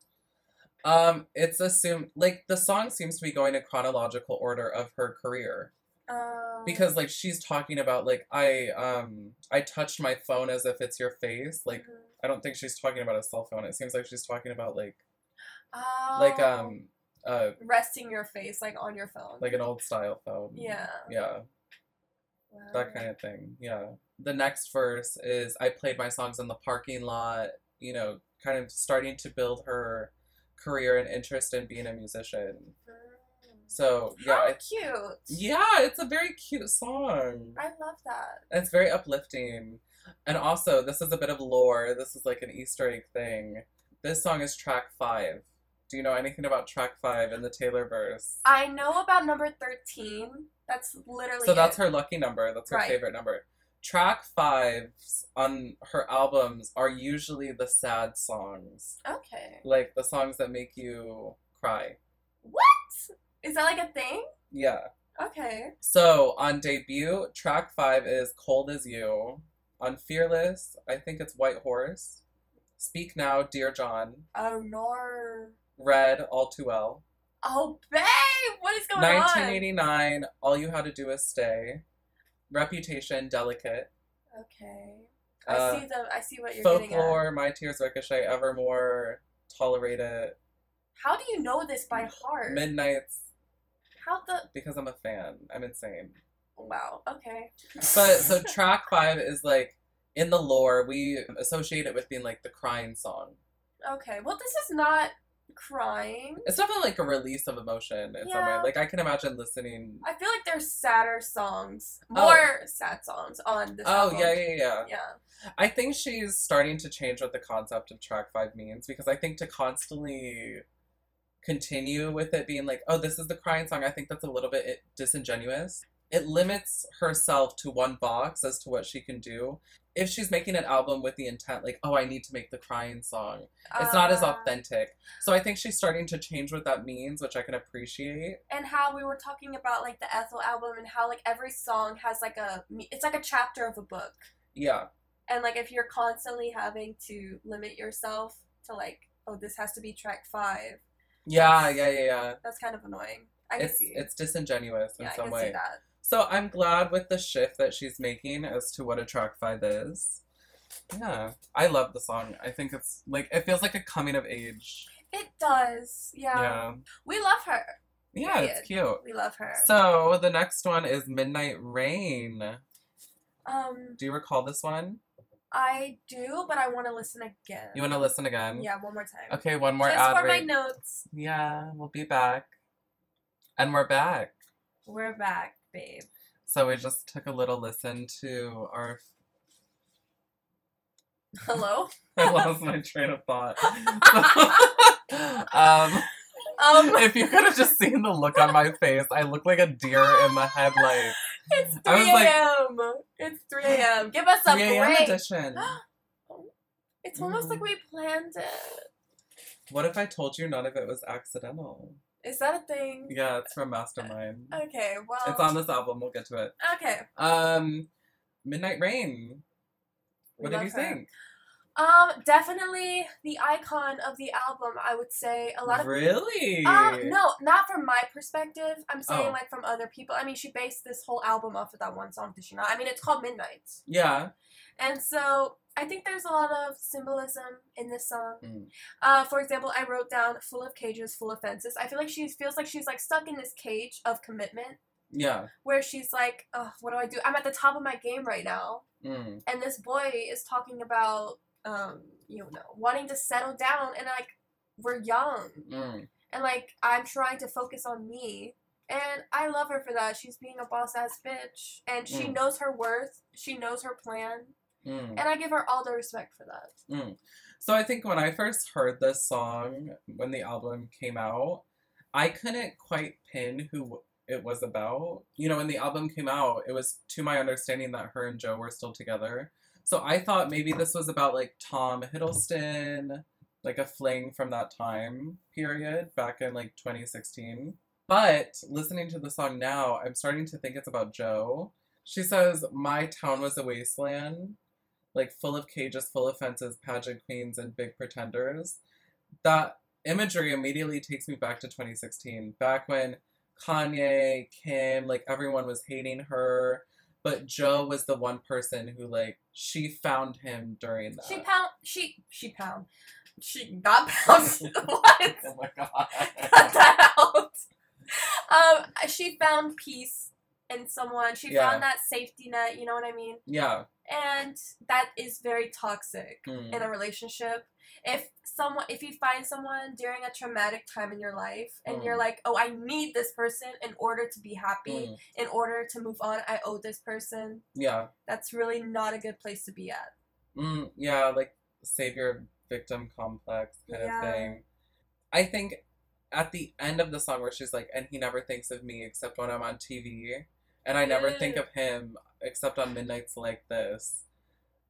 Um it's assumed like the song seems to be going in chronological order of her career. Um, because like she's talking about like i um i touched my phone as if it's your face. Like mhm. i don't think she's talking about a cell phone. It seems like she's talking about like oh, like um uh resting your face like on your phone. like an old style phone. Yeah. yeah. That kind of thing. Yeah. The next verse is i played my songs in the parking lot you know kind of starting to build her career and interest in being a musician so yeah How cute. yeah it's a very cute song I love that. it's very uplifting and also this is a bit of lore this is like an easter egg thing this song is track five do you know anything about track five in the taylor verse I know about number thirteen. That's literally So that's her lucky number. That's her Right. favorite number. Track fives on her albums are usually the sad songs, Okay. like the songs that make you cry. What? Is that like a thing? Yeah. Okay. So on debut, track five is Cold as You. On Fearless, I think it's White Horse. Speak Now, Dear John. Oh no. Red, All Too Well. Oh babe, what is going on? 1989, All You Had to Do Is Stay. Reputation, Delicate. Okay. I Uh, see the. I see what you're getting at. Folklore, My Tears Ricochet, Evermore, Tolerate It, How do you know this by heart? Midnights, How the? because I'm a fan. I'm insane. Wow. Okay. But so track five is like in the lore, we associate it with being like the crying song. Okay. Well, this is not crying. It's definitely like a release of emotion in some way. Like I can imagine listening. I feel like there's sadder songs, Oh. more sad songs on this. Oh album. yeah, yeah, yeah. Yeah. I think she's starting to change what the concept of track five means because I think to constantly continue with it being like, oh, this is the crying song, I think that's a little bit disingenuous. It limits herself to one box as to what she can do. If she's making an album with the intent, like, oh, I need to make the crying song, it's not as Uh, authentic. So I think she's starting to change what that means, which I can appreciate. and how we were talking about like the Ethel album and how like every song has like a it's like a chapter of a book Yeah. and like if you're constantly having to limit yourself to like oh this has to be track five Yeah, yeah, yeah, yeah. that's kind of annoying I can It's see it's disingenuous in yeah I some way. So I'm glad with the shift that she's making as to what a track five is. Yeah, I love the song. I think it's like it feels like a coming of age. It does. Yeah. Yeah, We love her. yeah, it's cute. We love her. So the next one is Midnight Rain. um, Do you recall this one? I do, but I want to listen again. You want to listen again? Yeah, one more time. Okay, one more Just ad for my notes. Yeah, we'll be back. And we're back. We're back, babe. So we just took a little listen to our. Hello. I lost my train of thought. um, Um, if you could have just seen the look on my face, I look like a deer in the headlights. it's 3 I was like- a.m. it's 3 a.m. Give us a 3 a.m. break. edition. It's almost Mm. like we planned it. What if I told you none of it was accidental? Is that a thing? Yeah, it's from Mastermind. Okay, well. It's on this album. We'll get to it. Okay. Um, Midnight Rain. What did you her. think? Um, definitely the icon of the album. I would say a lot of. really? Um, no, not from my perspective. I'm saying Oh. like from other people. I mean, she based this whole album off of that one song, did she not? I mean, it's called Midnight. Yeah. and so I think there's a lot of symbolism in this song. Mm. Uh, for example, I wrote down "full of cages, full of fences." I feel like she feels like she's like stuck in this cage of commitment, Yeah. where she's like, "Oh, what do I do? I'm at the top of my game right now." Mm. and this boy is talking about um you know wanting to settle down and like we're young Mm. and like i'm trying to focus on me and i love her for that she's being a boss ass bitch and she Mm. knows her worth she knows her plan Mm. and i give her all the respect for that Mm. So I think when I first heard this song, when the album came out, I couldn't quite pin who it was about. You know, when the album came out, it was to my understanding that her and Joe were still together. So I thought maybe this was about like Tom Hiddleston, like a fling from that time period back in like 2016. But listening to the song now, I'm starting to think it's about Joe. She says, My town was a wasteland like full of cages, full of fences, pageant queens, and big pretenders. That imagery immediately takes me back to 2016, back when Kanye, Kim, like everyone was hating her, but Joe was the one person who like she found him during that. she pound she she pound she got pounded what oh my god. cut that out um she found peace in someone she Yeah. found that safety net you know what i mean yeah. And that is very toxic Mm. in a relationship if someone if you find someone during a traumatic time in your life and Mm. you're like oh i need this person in order to be happy Mm. in order to move on i owe this person Yeah. that's really not a good place to be at Mm, yeah, like savior victim complex kind Yeah. of thing. I think at the end of the song where she's like, and he never thinks of me except when I'm on TV, and I never think of him except on midnights like this.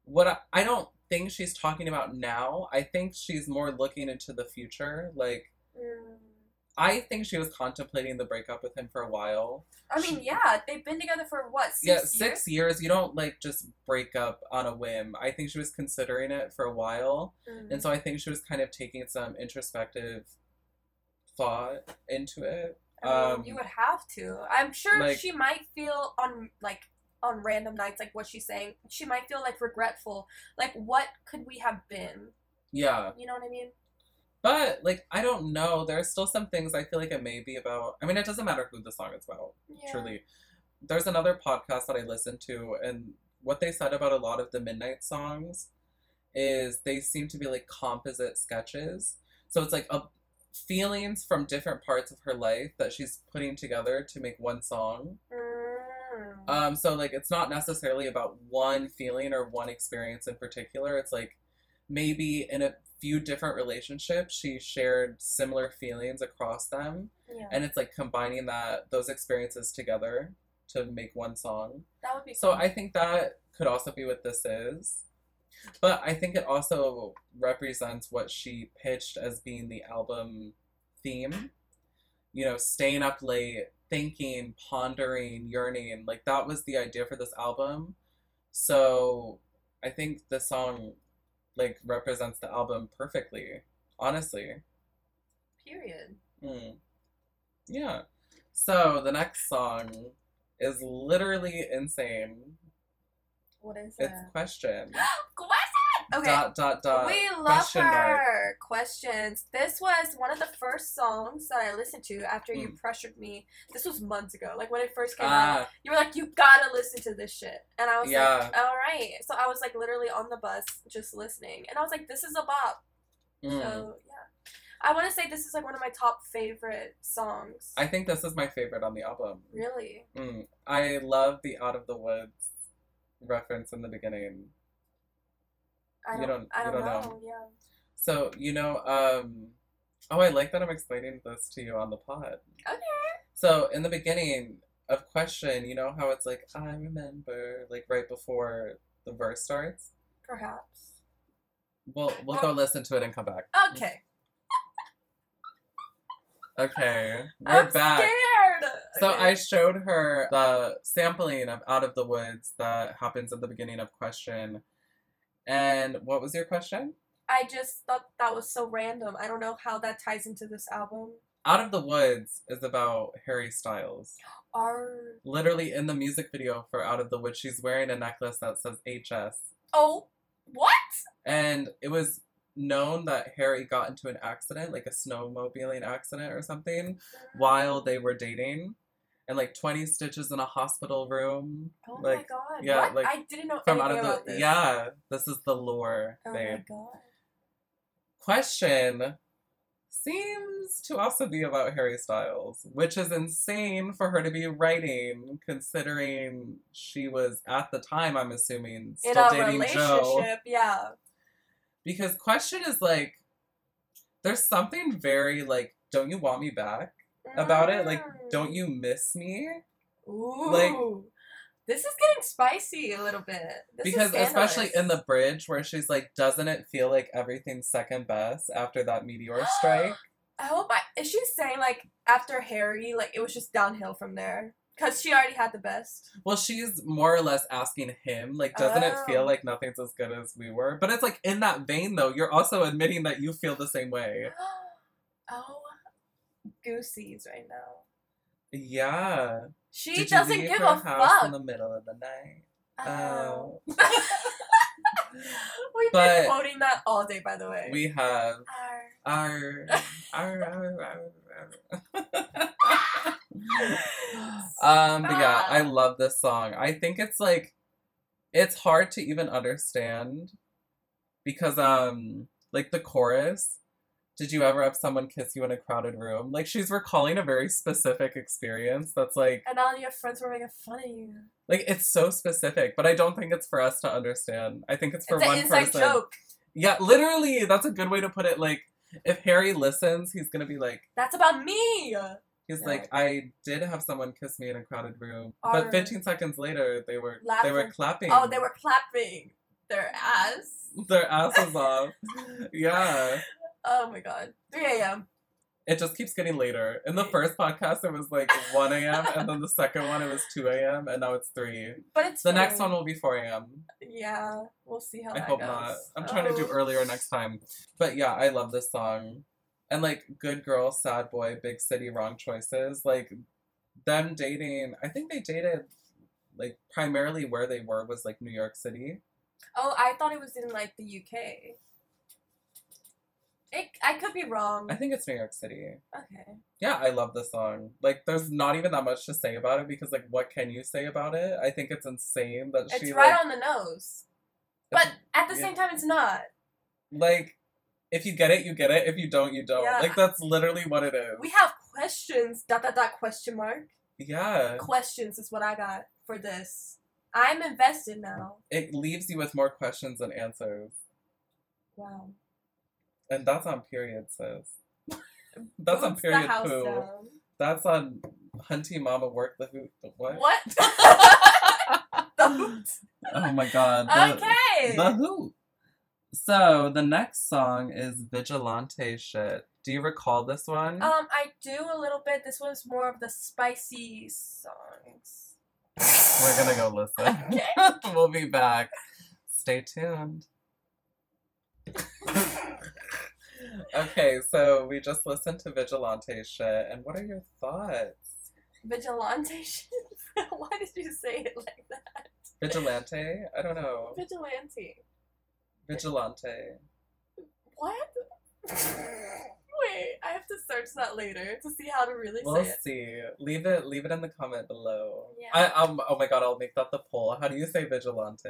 What I, I don't think she's talking about now. I think she's more looking into the future. Like Mm. I think she was contemplating the breakup with him for a while. i mean yeah they've been together for what six yeah, years six years. You don't like just break up on a whim. I think she was considering it for a while. Mm. And so I think she was kind of taking some introspective thought into it. I mean, um, you would have to i'm sure like- she might feel on like on random nights like what she's saying she might feel like regretful like what could we have been Yeah. you know what i mean But like I don't know. There are still some things I feel like it may be about. I mean, it doesn't matter who the song is about. yeah. Truly. There's another podcast that I listened to and what they said about a lot of the midnight songs is they seem to be like composite sketches. So it's like a feelings from different parts of her life that she's putting together to make one song. Mm. Um, so like it's not necessarily about one feeling or one experience in particular. It's like maybe in a few different relationships she shared similar feelings across them yeah. and it's like combining that those experiences together to make one song. that would be So cool. I think that could also be what this is. But I think it also represents what she pitched as being the album theme. You know, staying up late, thinking, pondering, yearning. Like that was the idea for this album. So I think the song like represents the album perfectly. Honestly. period Mm. Yeah. So the next song is literally insane. What is it? It's question. question Okay. Dot dot dot. we love her mark. questions. This was one of the first songs that I listened to after you Mm. pressured me. This was months ago, like when it first came out. Ah, You were like, "You gotta listen to this shit," and I was Yeah. like, "All right." So I was like literally on the bus just listening, and I was like, "This is a bop." mm. So yeah, I want to say this is like one of my top favorite songs. I think this is my favorite on the album. really. Mm. I love the Out of the Woods reference in the beginning. I You don't. don't- I don't, don't know. know. Yeah. So, you know, um, oh, I like that I'm explaining this to you on the pod. Okay. So, in the beginning of Question, you know how it's like, I remember, like right before the verse starts? Perhaps. We'll, we'll go listen to it and come back. Okay. Okay, we're I'm back. scared. So Okay. I showed her the sampling of Out of the Woods that happens at the beginning of Question. And what was your question? I just thought that was so random. I don't know how that ties into this album. Out of the Woods is about Harry Styles. Are Literally in the music video for Out of the Woods, she's wearing a necklace that says HS. oh what? And it was known that Harry got into an accident, like a snowmobiling accident or something, while they were dating. And like 20 stitches in a hospital room. Oh my like, god! yeah, what? like, I didn't know From out of the. this. Yeah, this is the lore, Oh babe. my god. Question seems to also be about Harry Styles, which is insane for her to be writing, considering she was at the time, I'm assuming, still In a dating relationship, Joe. yeah. Because question is like, there's something very like, don't you want me back about it? Like, don't you miss me? Ooh. like- this is getting spicy a little bit. This is because especially in the bridge where she's like, doesn't it feel like everything's second best after that meteor strike? I hope I is she saying like after Harry, like it was just downhill from there because she already had the best. Well, she's more or less asking him, like, doesn't it feel Oh. like nothing's as good as we were? But it's like in that vein, though, you're also admitting that you feel the same way. oh, goosies right now. Yeah. She Did doesn't give a house in the middle of the night? Oh. Oh. We've But- been quoting that all day, by the way. We have our, our, our, our. um, but yeah, I love this song. I think it's like, it's hard to even understand because, um, like the chorus. Did you ever have someone kiss you in a crowded room? Like she's recalling a very specific experience that's like And all your friends were making fun of you. like it's so specific, but I don't think it's for us to understand. I think it's for it's one an inside person. joke. Yeah, literally, that's a good way to put it. Like if Harry listens, he's gonna be like That's about me. he's Yeah. like I did have someone kiss me in a crowded room. Or- but 15 seconds later they were they were clapping. Oh, they were clapping their ass. their asses off. Yeah. Oh my god. 3 a.m. It just keeps getting later. In the first podcast it was like 1 a.m. and then the second one it was 2 a.m. and now it's 3. But it's The next one will be 4 a.m. Yeah, we'll see how I that hope goes. not. I'm trying to do Oh. earlier next time. But yeah, I love this song. And like Good Girl, Sad Boy, Big City, Wrong Choices, like them dating, I think they dated like primarily where they were was like New York City. Oh, I thought it was in like the UK. It, I could be wrong. I think it's New York City. Okay. Yeah, I love the song. Like there's not even that much to say about it because like what can you say about it? I think it's insane that It's she It's right like, on the nose. But at the yeah. same time, it's not. like if you get it, you get it. If you don't, you don't. Yeah. Like that's literally what it is. We have questions. Dot dot dot question mark. yeah. Questions is what I got for this. I'm invested now. it leaves you with more questions than answers. Wow. And that's on period, sis. That's on period poo. down. That's on hunting Mama Work the Hoot. The what? What? the hoot. Oh my god. The, Okay. The Hoot. So the next song is Vigilante Shit. Do you recall this one? Um, I do a little bit. This was more of the spicy songs. We're gonna go listen. Okay. we'll be back. Stay tuned. Okay, so we just listened to Vigilante Shit, and what are your thoughts? Vigilante shit. Why did you say it like that? Vigilante? I don't know. Vigilante. Vigilante. What? Wait, I have to search that later to see how to really We'll say it. see. Leave it. Leave it in the comment below. Yeah. I um. Oh my god! I'll make that the poll. How do you say vigilante?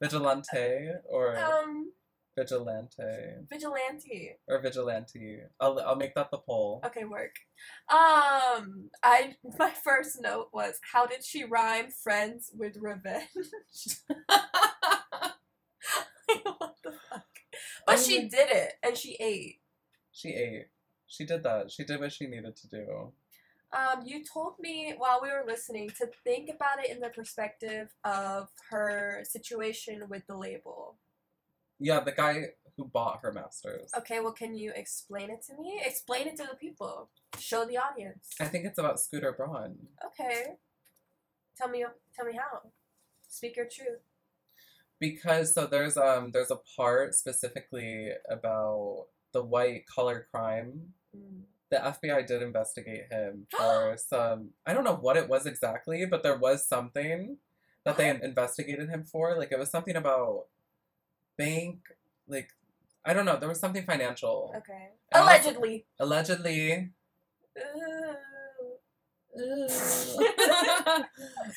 Vigilante or Um, vigilante vigilante. or vigilante? I'll I'll make that the poll. Okay, work. Um, I my first note was how did she rhyme friends with revenge? what the fuck? But she did it, and she ate. She ate. She did that. She did what she needed to do. Um, you told me while we were listening to think about it in the perspective of her situation with the label. Yeah, the guy who bought her masters. Okay, well, can you explain it to me? Explain it to the people. Show the audience. I think it's about Scooter Braun. Okay. Tell me. Tell me how. Speak your truth. because so there's um there's a part specifically about the white collar crime. Mm. The FBI did investigate him for some I don't know what it was exactly, but there was something that they investigated him for. Like it was something about bank like I don't know, there was something financial. Okay. And also- Allegedly. allegedly Ooh.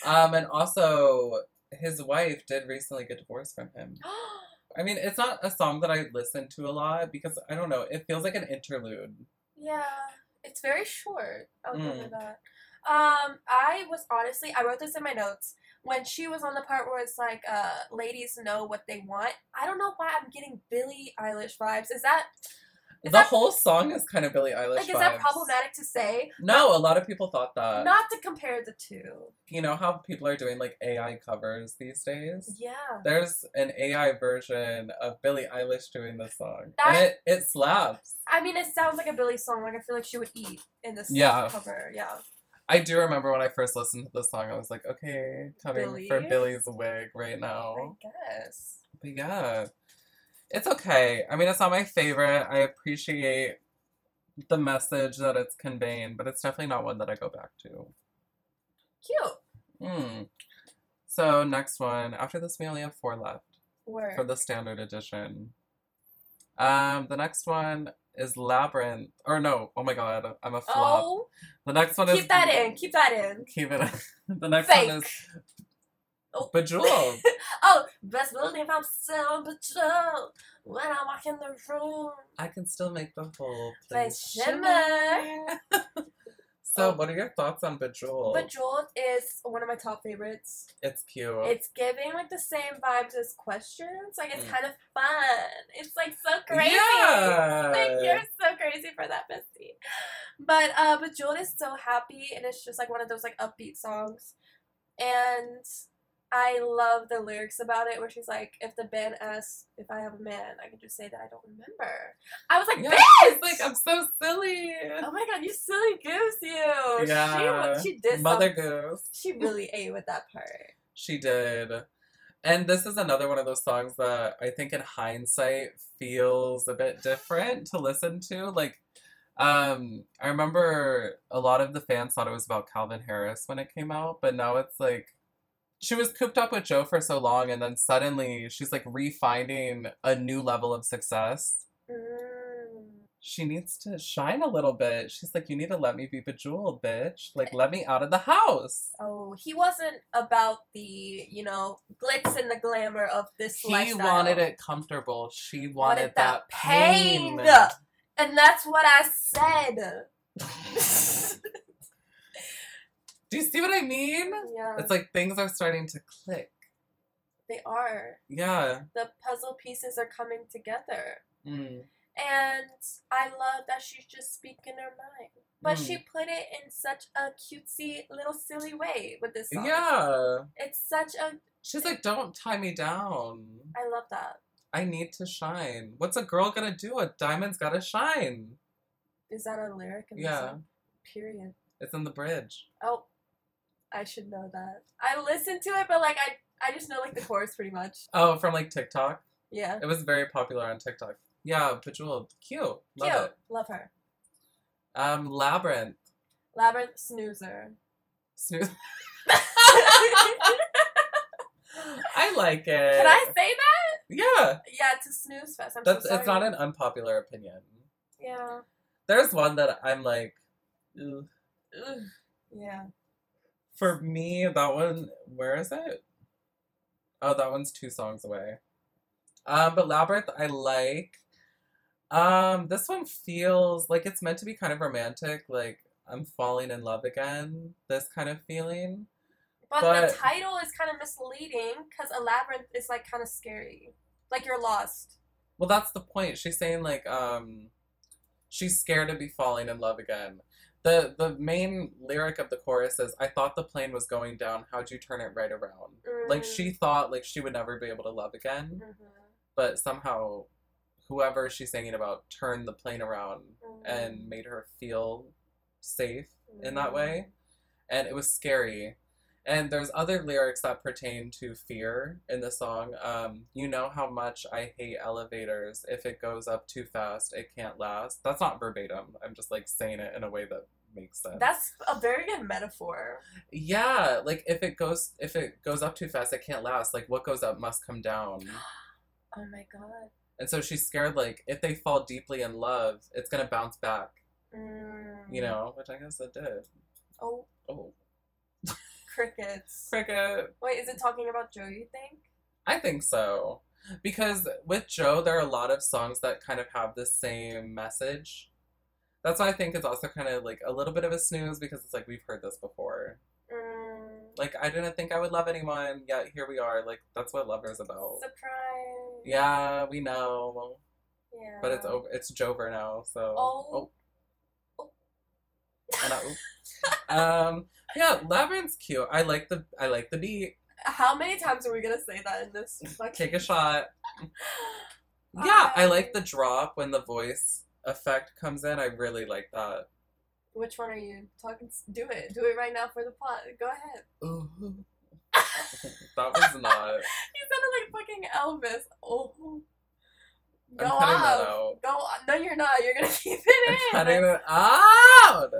um and also his wife did recently get divorced from him. I mean, it's not a song that I listen to a lot because I don't know. It feels like an interlude. yeah, it's very short. I'll give Mm. you that. Um, I was honestly, I wrote this in my notes when she was on the part where it's like, uh, ladies know what they want. I don't know why I'm getting Billie Eilish vibes. Is that the that- whole song is kind of Billie Eilish. like is that problematic to say? No, a lot of people thought that. Not to compare the two. you know how people are doing like AI covers these days? Yeah. There's an AI version of Billie Eilish doing this song. That- and it, it slaps. I mean, it sounds like a Billie song. Like I feel like she would eat in this Yeah. cover. Yeah. I do remember when I first listened to the song, I was like, okay, coming for Billie's wig right now. I guess. But yeah, it's okay. I mean, it's not my favorite. I appreciate the message that it's conveying, but it's definitely not one that I go back to. Cute. Hmm. So next one. After this, we only have four left Word. for the standard edition. Um, the next one is Labyrinth. Or no, oh my god, I'm a flop. oh, The next one is keep that in. Keep that in. Keep it. the next Fake. one is Oh. Bejeweled. Oh, best believe I'm still bejeweled when I walk in the room. I can still make the whole Place place shimmer. so, what are your thoughts on Bejeweled? Bejeweled is one of my top favorites. It's cute. It's giving like the same vibes as questions. Like it's Mm. kind of fun. It's like so crazy. Yeah. Like you're so crazy for that bestie. But uh Bejeweled is so happy and it's just like one of those like upbeat songs. And I love the lyrics about it where she's like, if the band asks if I have a man, I can just say that I don't remember. I was like, Yeah, bitch! like, I'm so silly. oh my god, you silly goose, you. Yeah. She, she did Mother some- Goose. She really ate with that part. She did. And this is another one of those songs that I think in hindsight feels a bit different to listen to. Like, um, I remember a lot of the fans thought it was about Calvin Harris when it came out, but now it's like she was cooped up with Joe for so long, and then suddenly she's like refinding a new level of success. Mm. She needs to shine a little bit. She's like, You need to let me be bejeweled, bitch. Like, let me out of the house. Oh, he wasn't about the, you know, glitz and the glamour of this He lifestyle. wanted it comfortable. She wanted, Wanted that, that pain. pain. And that's what I said. Do you see what I mean? yeah, It's like things are starting to click. they are. Yeah. The puzzle pieces are coming together. Mm. And I love that she's just speaking her mind. But Mm. she put it in such a cutesy little silly way with this song. Yeah. It's such a She's like, don't tie me down. I love that. I need to shine. What's a girl gonna do? A diamond's gotta shine. Is that a lyric in the Yeah. Period. It's in the bridge. Oh, I should know that. I listened to it, but like I, I just know like the chorus pretty much. Oh, from like TikTok. Yeah, It was very popular on TikTok. Yeah, Bejeweled. Cute. Love cute. it. Love her. Um, Labyrinth. Labyrinth snoozer. Snooze. I like it. Can I say that? Yeah, Yeah, it's a snooze fest. I'm that's so it's not an unpopular opinion. Yeah. There's one that I'm like, "Ugh." Ugh. Yeah. For me, that one. Where is it? Oh, that one's two songs away. Um, but Labyrinth, I like. Um, this one feels like it's meant to be kind of romantic, like I'm falling in love again. This kind of feeling. But, But- the title is kind of misleading because a labyrinth is like kind of scary. Like you're lost. Well, that's the point. She's saying like um she's scared to be falling in love again. The the main lyric of the chorus is I thought the plane was going down, how'd you turn it right around? Like Mm. she thought like she would never be able to love again, Mhm. but somehow whoever she's singing about turned the plane around Mhm. and made her feel safe in Mm. that way. And it was scary. And there's other lyrics that pertain to fear in the song. Um, you know how much I hate elevators. If it goes up too fast, it can't last. That's not verbatim. I'm just like saying it in a way that makes sense. That's a very good metaphor. yeah, like if it goes if it goes up too fast, it can't last. Like what goes up must come down. Oh my god. And so she's scared like if they fall deeply in love, it's gonna bounce back. Mm. You know, which I guess it did. Oh, Oh, crickets. cricket. Wait, is it talking about Joe? You think? I think so. Because with Joe, there are a lot of songs that kind of have the same message. That's why I think it's also kind of like a little bit of a snooze because it's like we've heard this before. Mm. Like I didn't think I would love anyone, yet here we are. Like that's what love is about. Surprise. Yeah, we know, Yeah. but it's over. It's Jover now, so. Oh. oh. And I- um. Yeah, Labyrinth's cute. I like the. I like the beat. How many times are we gonna say that in this? fucking- Take a shot. Yeah, I I- like um, the drop when the voice effect comes in. I really like that. Which one are you talking? Do it. Do it right now for the plot. Go ahead. Ooh. that was not. you sounded like fucking Elvis. Oh. Go I'm off. That out. Go. No, you're not. You're gonna keep it in. I'm cutting it out.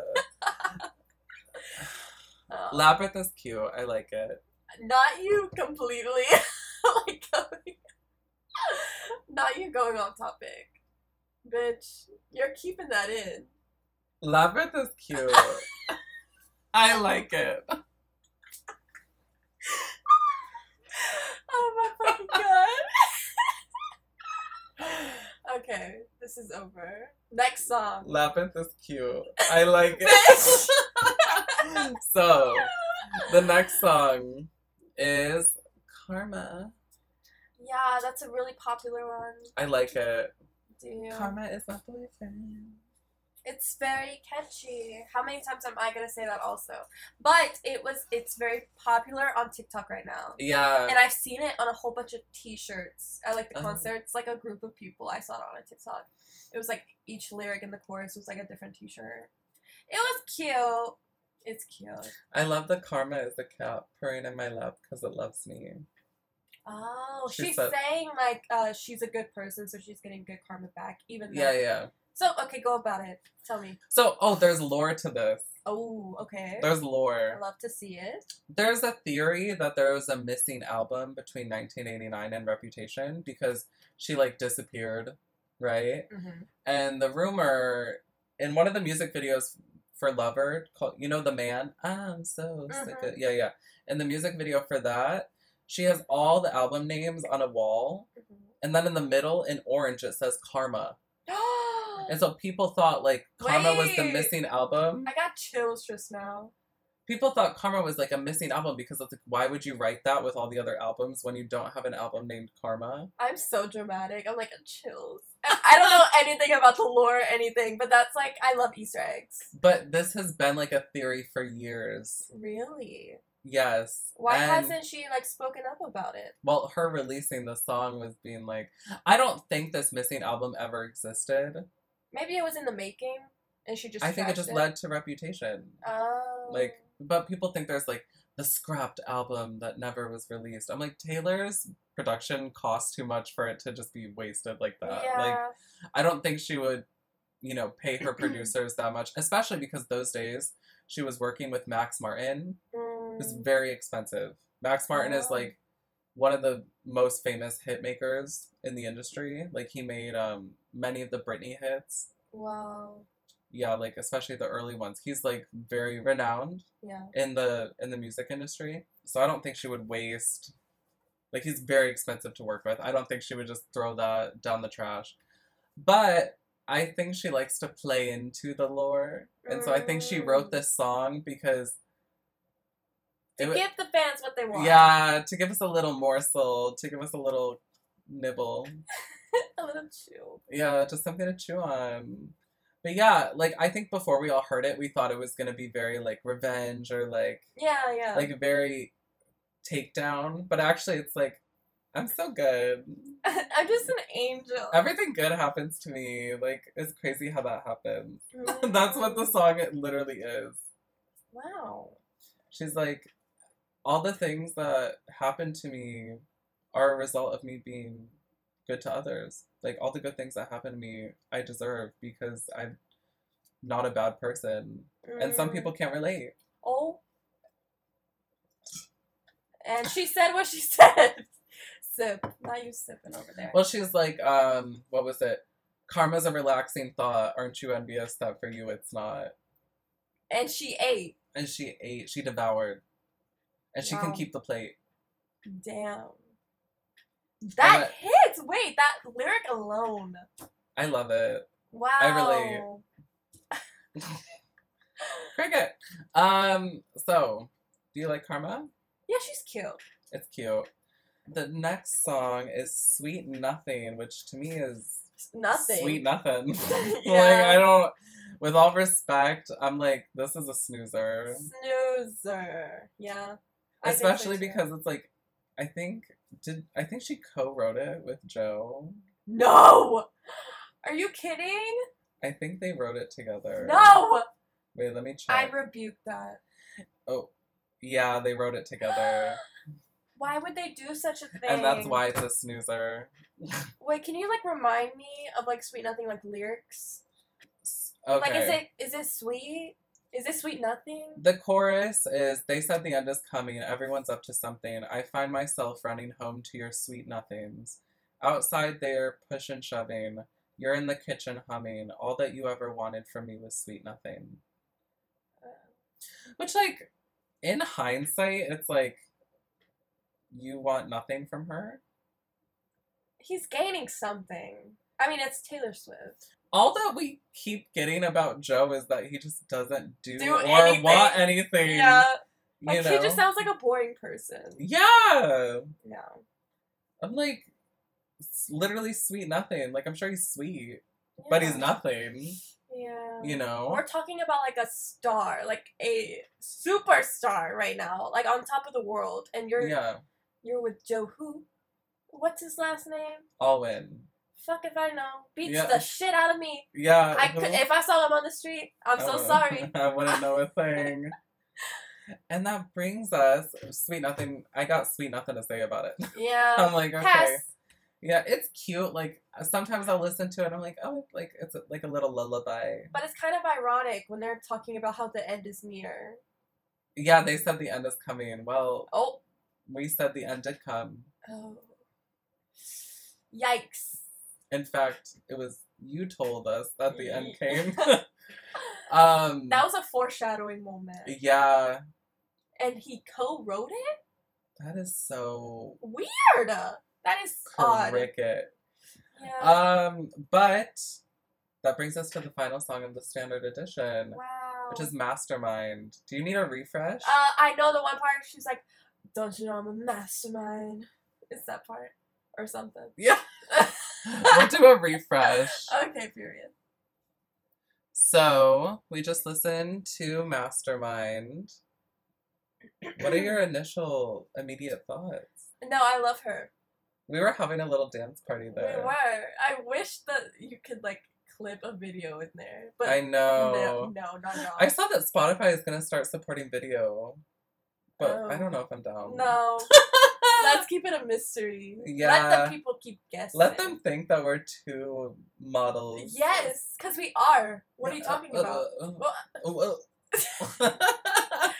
Oh. Labyrinth is cute. I like it. Not you completely. like going. Not you going off topic. Bitch, you're keeping that in. Labyrinth is cute. I like it. Oh my fucking god. okay, this is over. Next song. Labyrinth is cute. I like it. So, the next song is Karma. Yeah, that's a really popular one. I like it. Damn. Karma is my boyfriend. It's very catchy. How many times am I gonna say that also? But it was it's very popular on TikTok right now. Yeah. And I've seen it on a whole bunch of t-shirts at like the Oh. concerts, like a group of people. I saw it on a TikTok. It was like each lyric in the chorus was like a different t-shirt. It was cute. It's cute. I love the karma is the cat purring in my lap because it loves me. Oh, She she's said- saying like uh she's a good person, so she's getting good karma back, even though. Yeah, yeah. So okay, go about it. Tell me. So, oh, there's lore to this. Oh, okay. There's lore. I love to see it. There's a theory that there was a missing album between 1989 and Reputation because she like disappeared, right? Mm-hmm. And the rumor in one of the music videos for Lover, called you know the man, I'm so sick Mhm. of yeah yeah. In the music video for that, she has all the album names on a wall, and then in the middle in orange it says Karma. And so people thought like Karma was the missing album. I got chills just now. People thought Karma was like a missing album because it's like, why would you write that with all the other albums when you don't have an album named Karma? I'm so dramatic. I'm like chills. I don't know anything about the lore or anything, but that's like I love Easter eggs. But this has been like a theory for years. Really? Yes. Why And- hasn't she like spoken up about it? Well, her releasing the song was being like, I don't think this missing album ever existed. Maybe it was in the making, and she just. I think it just led to Reputation. Oh. like, But people think there's like the scrapped album that never was released. I'm like, Taylor's production cost too much for it to just be wasted like that. yeah. Like, I don't think she would, you know, pay her producers that much, especially because those days she was working with Max Martin. It was Mm. very expensive. Max Martin is Oh. like one of the most famous hit makers in the industry. Like he made um many of the Britney hits. Wow. Yeah, like especially the early ones. He's like very renowned Yeah. in the in the music industry. So I don't think she would waste like he's very expensive to work with. I don't think she would just throw that down the trash. But I think she likes to play into the lore. And so I think she wrote Mm. this song because To wa- give the fans what they want. yeah, to give us a little morsel, to give us a little nibble. a little chew. Yeah, just something to chew on. But yeah, like I think before we all heard it, we thought it was gonna be very like revenge or like Yeah, yeah. like very takedown. But actually, it's like I'm so good. I'm just an angel. Everything good happens to me. Like it's crazy how that happens. That's what the song literally is. Wow. She's like, all the things that happen to me are a result of me being good to others. Like all the good things that happen to me, I deserve because I'm not a bad person. And some Mm. people can't relate. Oh. And she said what she said. Sip. Now you sipping over there. Well, she's like, um, what was it? Karma's a relaxing thought. Aren't you envious that for you it's not? and she ate. And she ate, she devoured. And she can keep the plate. Damn. That that- hits. Wait, that lyric alone. I love it. Wow. I relate. Cricket. Um, so do you like Karma? Yeah, she's cute. It's cute. The next song is Sweet Nothing, which to me is Nothing. sweet nothing. like Yeah. I don't with all respect, I'm like, this is a snoozer. Snoozer. Yeah. I think so Especially because it's like I think did I think she co-wrote it with Joe. No! Are you kidding? I think they wrote it together. No! Wait, let me check. I rebuke that. oh, yeah, they wrote it together, Why would they do such a thing? and that's why it's a snoozer. Wait, can you like remind me of like Sweet Nothing like lyrics? Okay. Like, is it is it sweet? Is it sweet nothing? The chorus is They said the end is coming, everyone's up to something. I find myself running home to your sweet nothings. Outside there, push and shoving. You're in the kitchen humming. All that you ever wanted from me was sweet nothing. Um, Which, like, in hindsight, it's like, you want nothing from her? He's gaining something. I mean, it's Taylor Swift. All that we keep getting about Joe is that he just doesn't do, Do or anything. want anything. Yeah, like know? he just sounds like a boring person. yeah. Yeah. I'm like, literally sweet nothing. Like, I'm sure he's sweet, but he's nothing. Yeah. You know? We're talking about like a star, like a superstar right now, like on top of the world, and you're Yeah, you're with Joe who? What's his last name? Win. Fuck if I know. Beats Yeah. the shit out of me. Yeah. I could, if I saw him on the street, I'm I so oh, sorry. I wouldn't know a thing. and that brings us sweet nothing. I got sweet nothing to say about it. Yeah. I'm like, okay. Pass. Yeah, it's cute. Like sometimes I'll listen to it. I'm like, oh, like it's like a little lullaby. But it's kind of ironic when they're talking about how the end is near. Yeah, they said the end is coming. Well, Oh. we said the end did come. Oh. Yikes. In fact, it was you told us that the end came. um, That was a foreshadowing moment. yeah, And he co-wrote it? that is so Weird. That is odd. cricket. Yeah. Um, but that brings us to the final song of the standard edition, wow. which is Mastermind. Do you need a refresh? Uh, I know the one part. She's like, "Don't you know I'm a mastermind?" Is that part or something. yeah. we'll do a refresh. Okay. Period. So we just listened to Mastermind. What are your initial immediate thoughts? No, I love her. We were having a little dance party there. We were. I wish that you could like clip a video in there, but I know. no, not at all. I saw that Spotify is gonna start supporting video, but I Oh. don't know if I'm down. no. Let's keep it a mystery. Yeah. Let the people keep guessing. Let them think that we're two models. Yes, because we are. What are you talking Uh, about? uh, uh, uh.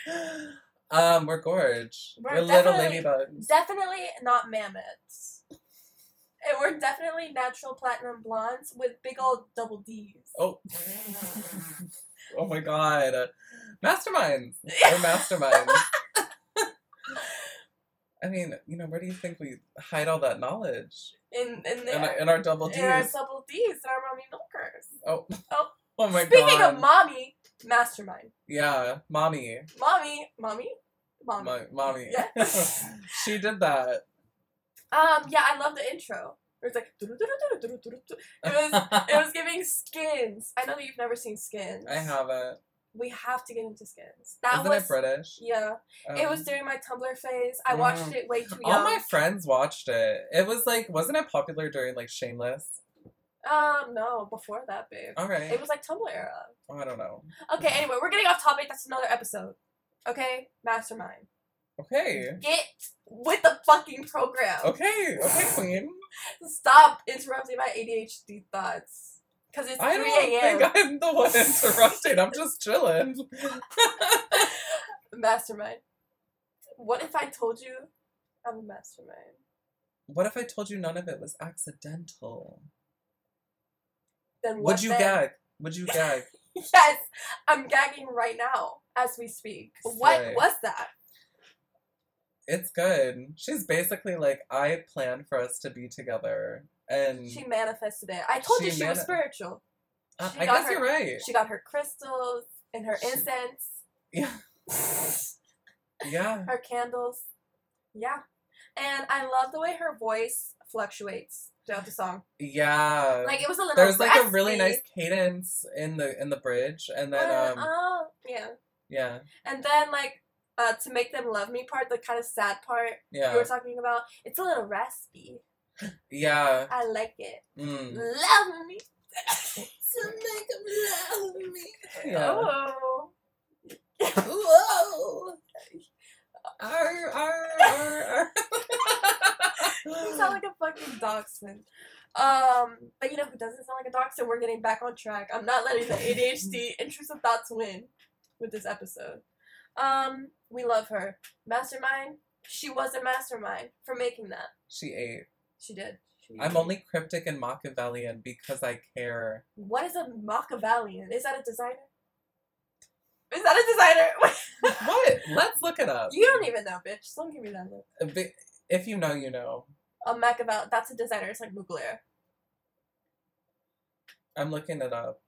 Um, we're gorge. We're We're, little ladybugs. Definitely not mammoths. And we're definitely natural platinum blondes with big old double D's. Oh. oh my god. Masterminds. We're masterminds. I mean, you know, where do you think we hide all that knowledge? In in In, there. our- in our double D's. In our double D's and our mommy milkers. oh. Oh. Oh my Speaking god. of mommy, mastermind. yeah, mommy. Mommy, mommy, mommy. My, mommy. Yeah. she did that. Um, yeah, I love the intro. It was like it was it was giving skins. I know that you've never seen skins. I haven't. We have to get into skins. That Isn't was it British? yeah. it was Um, during my Tumblr phase. I watched Mm. it way too young. All my friends watched it. It was like, wasn't it popular during like Shameless? um, no, before that, babe. All right. It was like Tumblr era. Oh, I don't know. Okay, anyway, we're getting off topic. That's another episode. Okay, mastermind. Okay. Get with the fucking program. Okay. Okay, Queen. Stop interrupting my ADHD thoughts. Cause it's I 3 don't a.m. think I'm the one interrupting. I'm just chilling. Mastermind. What if I told you I'm a mastermind? What if I told you none of it was accidental? Then what Would you then? gag? Would you gag? Yes, I'm gagging right now as we speak. What was that? It's good. She's basically like, I planned for us to be together. And She manifested it. I told you She she was spiritual. uh, she I guess her- you're right. She got her crystals and her She- incense, Yeah. Yeah. her candles. Yeah. And I love the way her voice fluctuates throughout the song. Yeah. Like it was a little There's like a really nice cadence in the in the bridge, and then Uh, um uh, yeah. yeah And then like uh, to make them love me part, the kind of sad part yeah. you were talking about, it's a little raspy. Yeah I like it. mm. Love me. to make them love me. yeah. Oh. Whoa. Arr, arr, arr, arr. You sound like a fucking dachshund. Um, but you know who doesn't sound like a dachshund? We're getting back on track. I'm not letting the ADHD intrusive thoughts win with this episode. Um, we love her. Mastermind. She was a mastermind for making that. she ate. She did. She I'm only cryptic and Machiavellian because I care. What is a Machiavellian? Is that a designer? Is that a designer? What? Let's look it up. you don't even know, bitch. Don't give me that look. If you know, you know. A Machiavelli. That's a designer. It's like Mugler. I'm looking it up.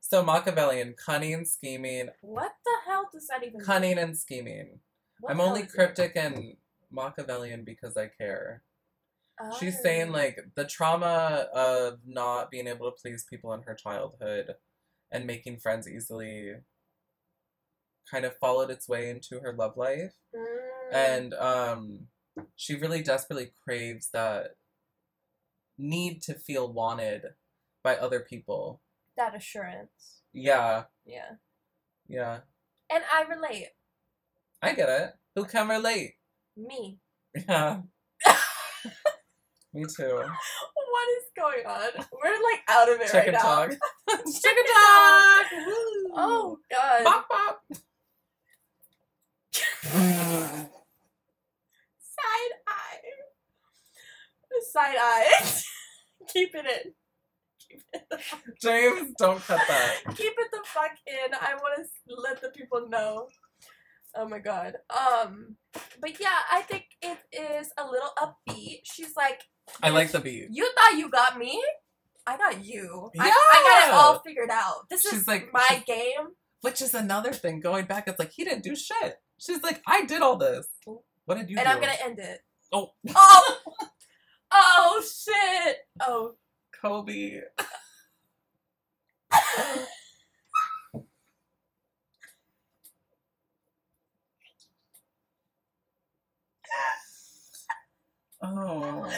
So Machiavellian, cunning, scheming, What the hell does that even? mean? cunning and scheming. What I'm only cryptic and Machiavellian because I care. She's saying Oh. like the trauma of not being able to please people in her childhood and making friends easily kind of followed its way into her love life. Mm. And um she really desperately craves that need to feel wanted by other people. that assurance. Yeah, Yeah. yeah. And I relate. I get it. Who can relate? Me. Yeah. Me too. What is going on? We're like out of it Chicken right talk. now. Chicken talk. Woo. Oh god. Bop bop. Side eye. Side eye. Keep it in. Keep it. James, don't cut that. Keep it the fuck in. I want to let the people know. Oh my god. Um, but yeah, I think it is a little upbeat. She's like, I like the beat. "You thought you got me? I got you. I, I got it all figured out. This She's is like- my she's- game." Which is another thing. Going back, it's like he didn't do shit. She's like, I did all this. What did you and do? I'm gonna end it. Oh, Oh, oh shit. Oh, Kobe. oh.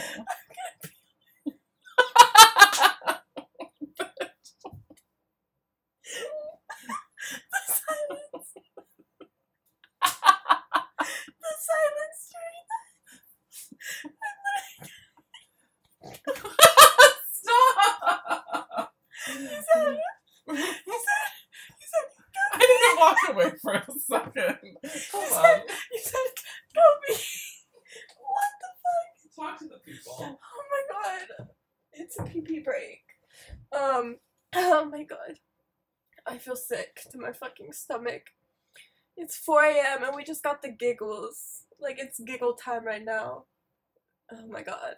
the silence. the silence during Stop. the Wait for a second. Hold on. you said what the fuck? Talk to the people. Oh my god. It's a pee pee break. Um. Oh my god. I feel sick to my fucking stomach. It's 4 a.m. and we just got the giggles. Like it's giggle time right now. Oh my god.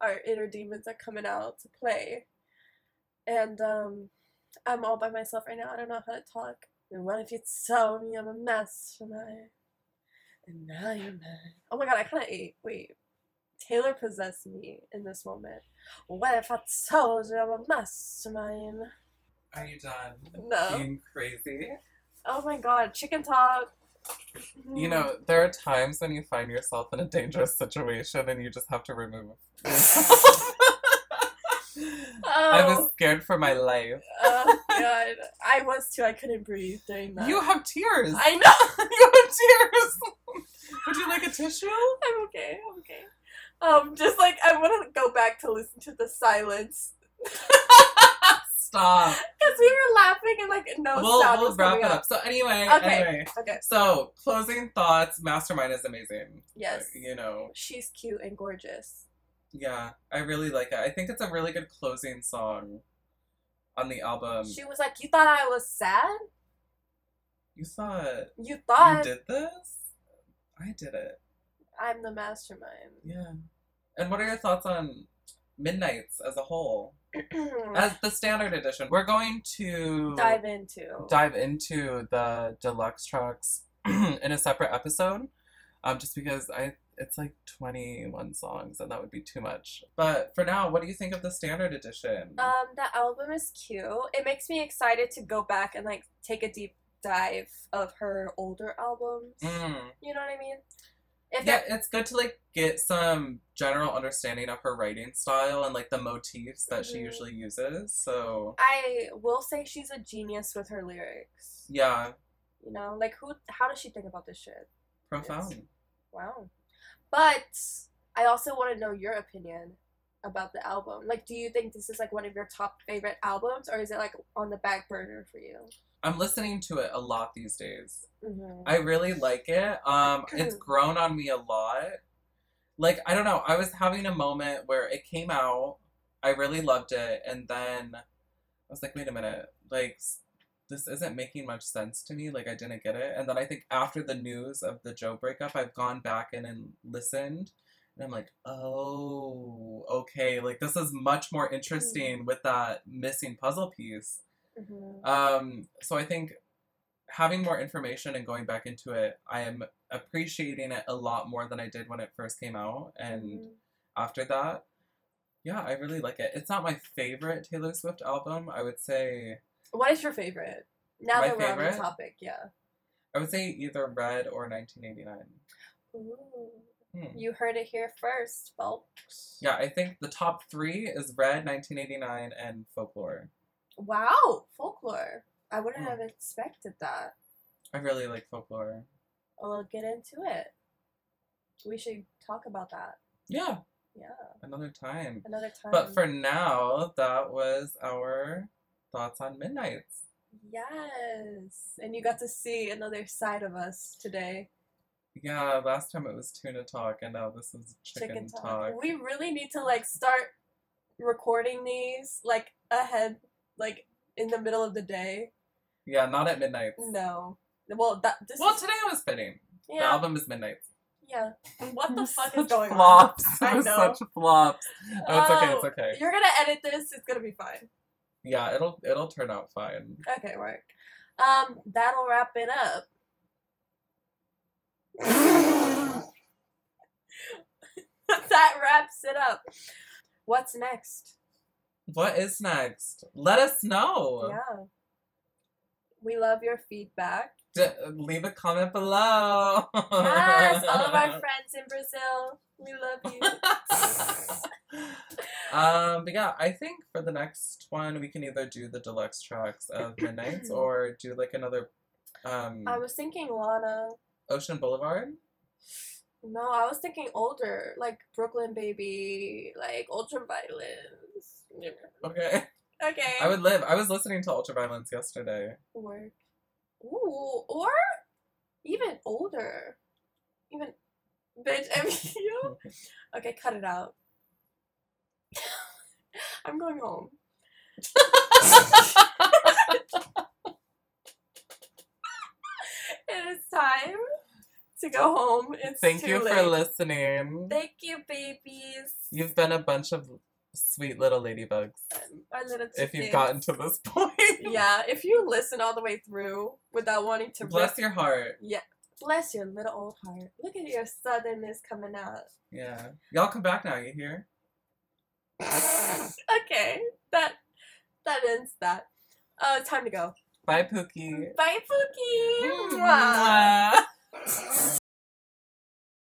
Our inner demons are coming out to play. And um I'm all by myself right now. I don't know how to talk. And what if you tell me I'm a mastermind? And now you're mad. Oh my god, I kinda ate. Wait. Taylor possessed me in this moment. What if I told you I'm a mastermind? Are you done? No. Being crazy. Oh my god, chicken talk. You know, there are times when you find yourself in a dangerous situation and you just have to remove. I Oh, was scared for my life. oh god. I was too. I couldn't breathe during that. You have tears. I know. you have tears. Would you like a tissue? I'm okay. I'm okay. Um, just like I want to go back to listen to the silence Stop. because we were laughing and like no we'll sound we'll was wrap it up. up. So anyway, Okay. anyway. Okay. So closing thoughts. Mastermind is amazing. Yes. Uh, You know. She's cute and gorgeous. Yeah, I really like it. I think it's a really good closing song on the album. she was like, "You thought I was sad? you thought You thought you did this? I did it. I'm the mastermind." Yeah. And what are your thoughts on Midnights as a whole? As the standard edition, we're going to Dive into. dive into the deluxe tracks in a separate episode. Um, just because I it's like twenty one songs and that would be too much. But for now, what do you think of the standard edition? Um, the album is cute. It makes me excited to go back and like take a deep dive of her older albums. Mm. You know what I mean? If Yeah, it's good to like get some general understanding of her writing style and like the motifs that she Mhm. usually uses. So I will say she's a genius with her lyrics. yeah, You know, like who? How does she think about this shit? profound. Wow. But I also want to know your opinion about the album. Like, do you think this is like one of your top favorite albums, or is it like on the back burner for you? I'm listening to it a lot these days. Mm-hmm. I really like it. Um, it's grown on me a lot. Like I don't know, I was having a moment where it came out, I really loved it, and then I was like, wait a minute, like this isn't making much sense to me. Like I didn't get it, and then I think after the news of the Joe breakup, I've gone back in and listened, and I'm like, oh, okay, like this is much more interesting with that missing puzzle piece. Mm-hmm. Um, so I think having more information and going back into it, I am appreciating it a lot more than I did when it first came out. And Mhm. after that, yeah, I really like it. It's not my favorite Taylor Swift album. I would say What is your favorite? Now that we're on favorite? the topic, yeah. I would say either Red or 1989. Ooh. Hmm. You heard it here first, folks. Yeah, I think the top three is Red, 1989, and Folklore. Wow, folklore. I wouldn't have expected that. I really like Folklore. We'll get into it. We should talk about that. Yeah, Yeah, another time. another time. But for now, that was our thoughts on Midnights. yes, and you got to see another side of us today. Yeah, last time it was tuna talk, and now this is chicken, Chicken talk. talk. We really need to like start recording these like ahead, like in the middle of the day. Yeah, not at midnight. No, well that this Well, is today was fitting. The album is Midnights. yeah. What the fuck is going flops. on? I know. such flops. Oh, it's okay. It's Oh, okay. You're gonna edit this. It's gonna be fine. Yeah, it'll it'll turn out fine. Okay, work. Um, that'll wrap it up. that wraps it up. What's next? What is next? Let us know. Yeah. We love your feedback. D- leave a comment below. Yes, all of our friends in Brazil. We love you. um, but yeah, I think for the next one we can either do the deluxe tracks of Midnights or do like another um I was thinking Lana. Ocean Boulevard. No, I was thinking older, like Brooklyn Baby, like Ultraviolence. Okay. Okay. I would live. I was listening to Ultraviolence yesterday. work. Ooh, or even older. Even bitch, you. Okay, cut it out. I'm going home. it is time to go home. It's Thank you late. for listening. Thank you, babies. You've been a bunch of sweet little ladybugs. Our little If you've gotten to this point. yeah, if you listen all the way through without wanting to Bless rip- your heart. yeah, bless your little old heart. Look at your southernness coming out. Yeah. Y'all come back now, you hear? okay, that that ends that. Oh, it's time to go. Bye, Pookie. Bye, Pookie. Mwah. Mwah.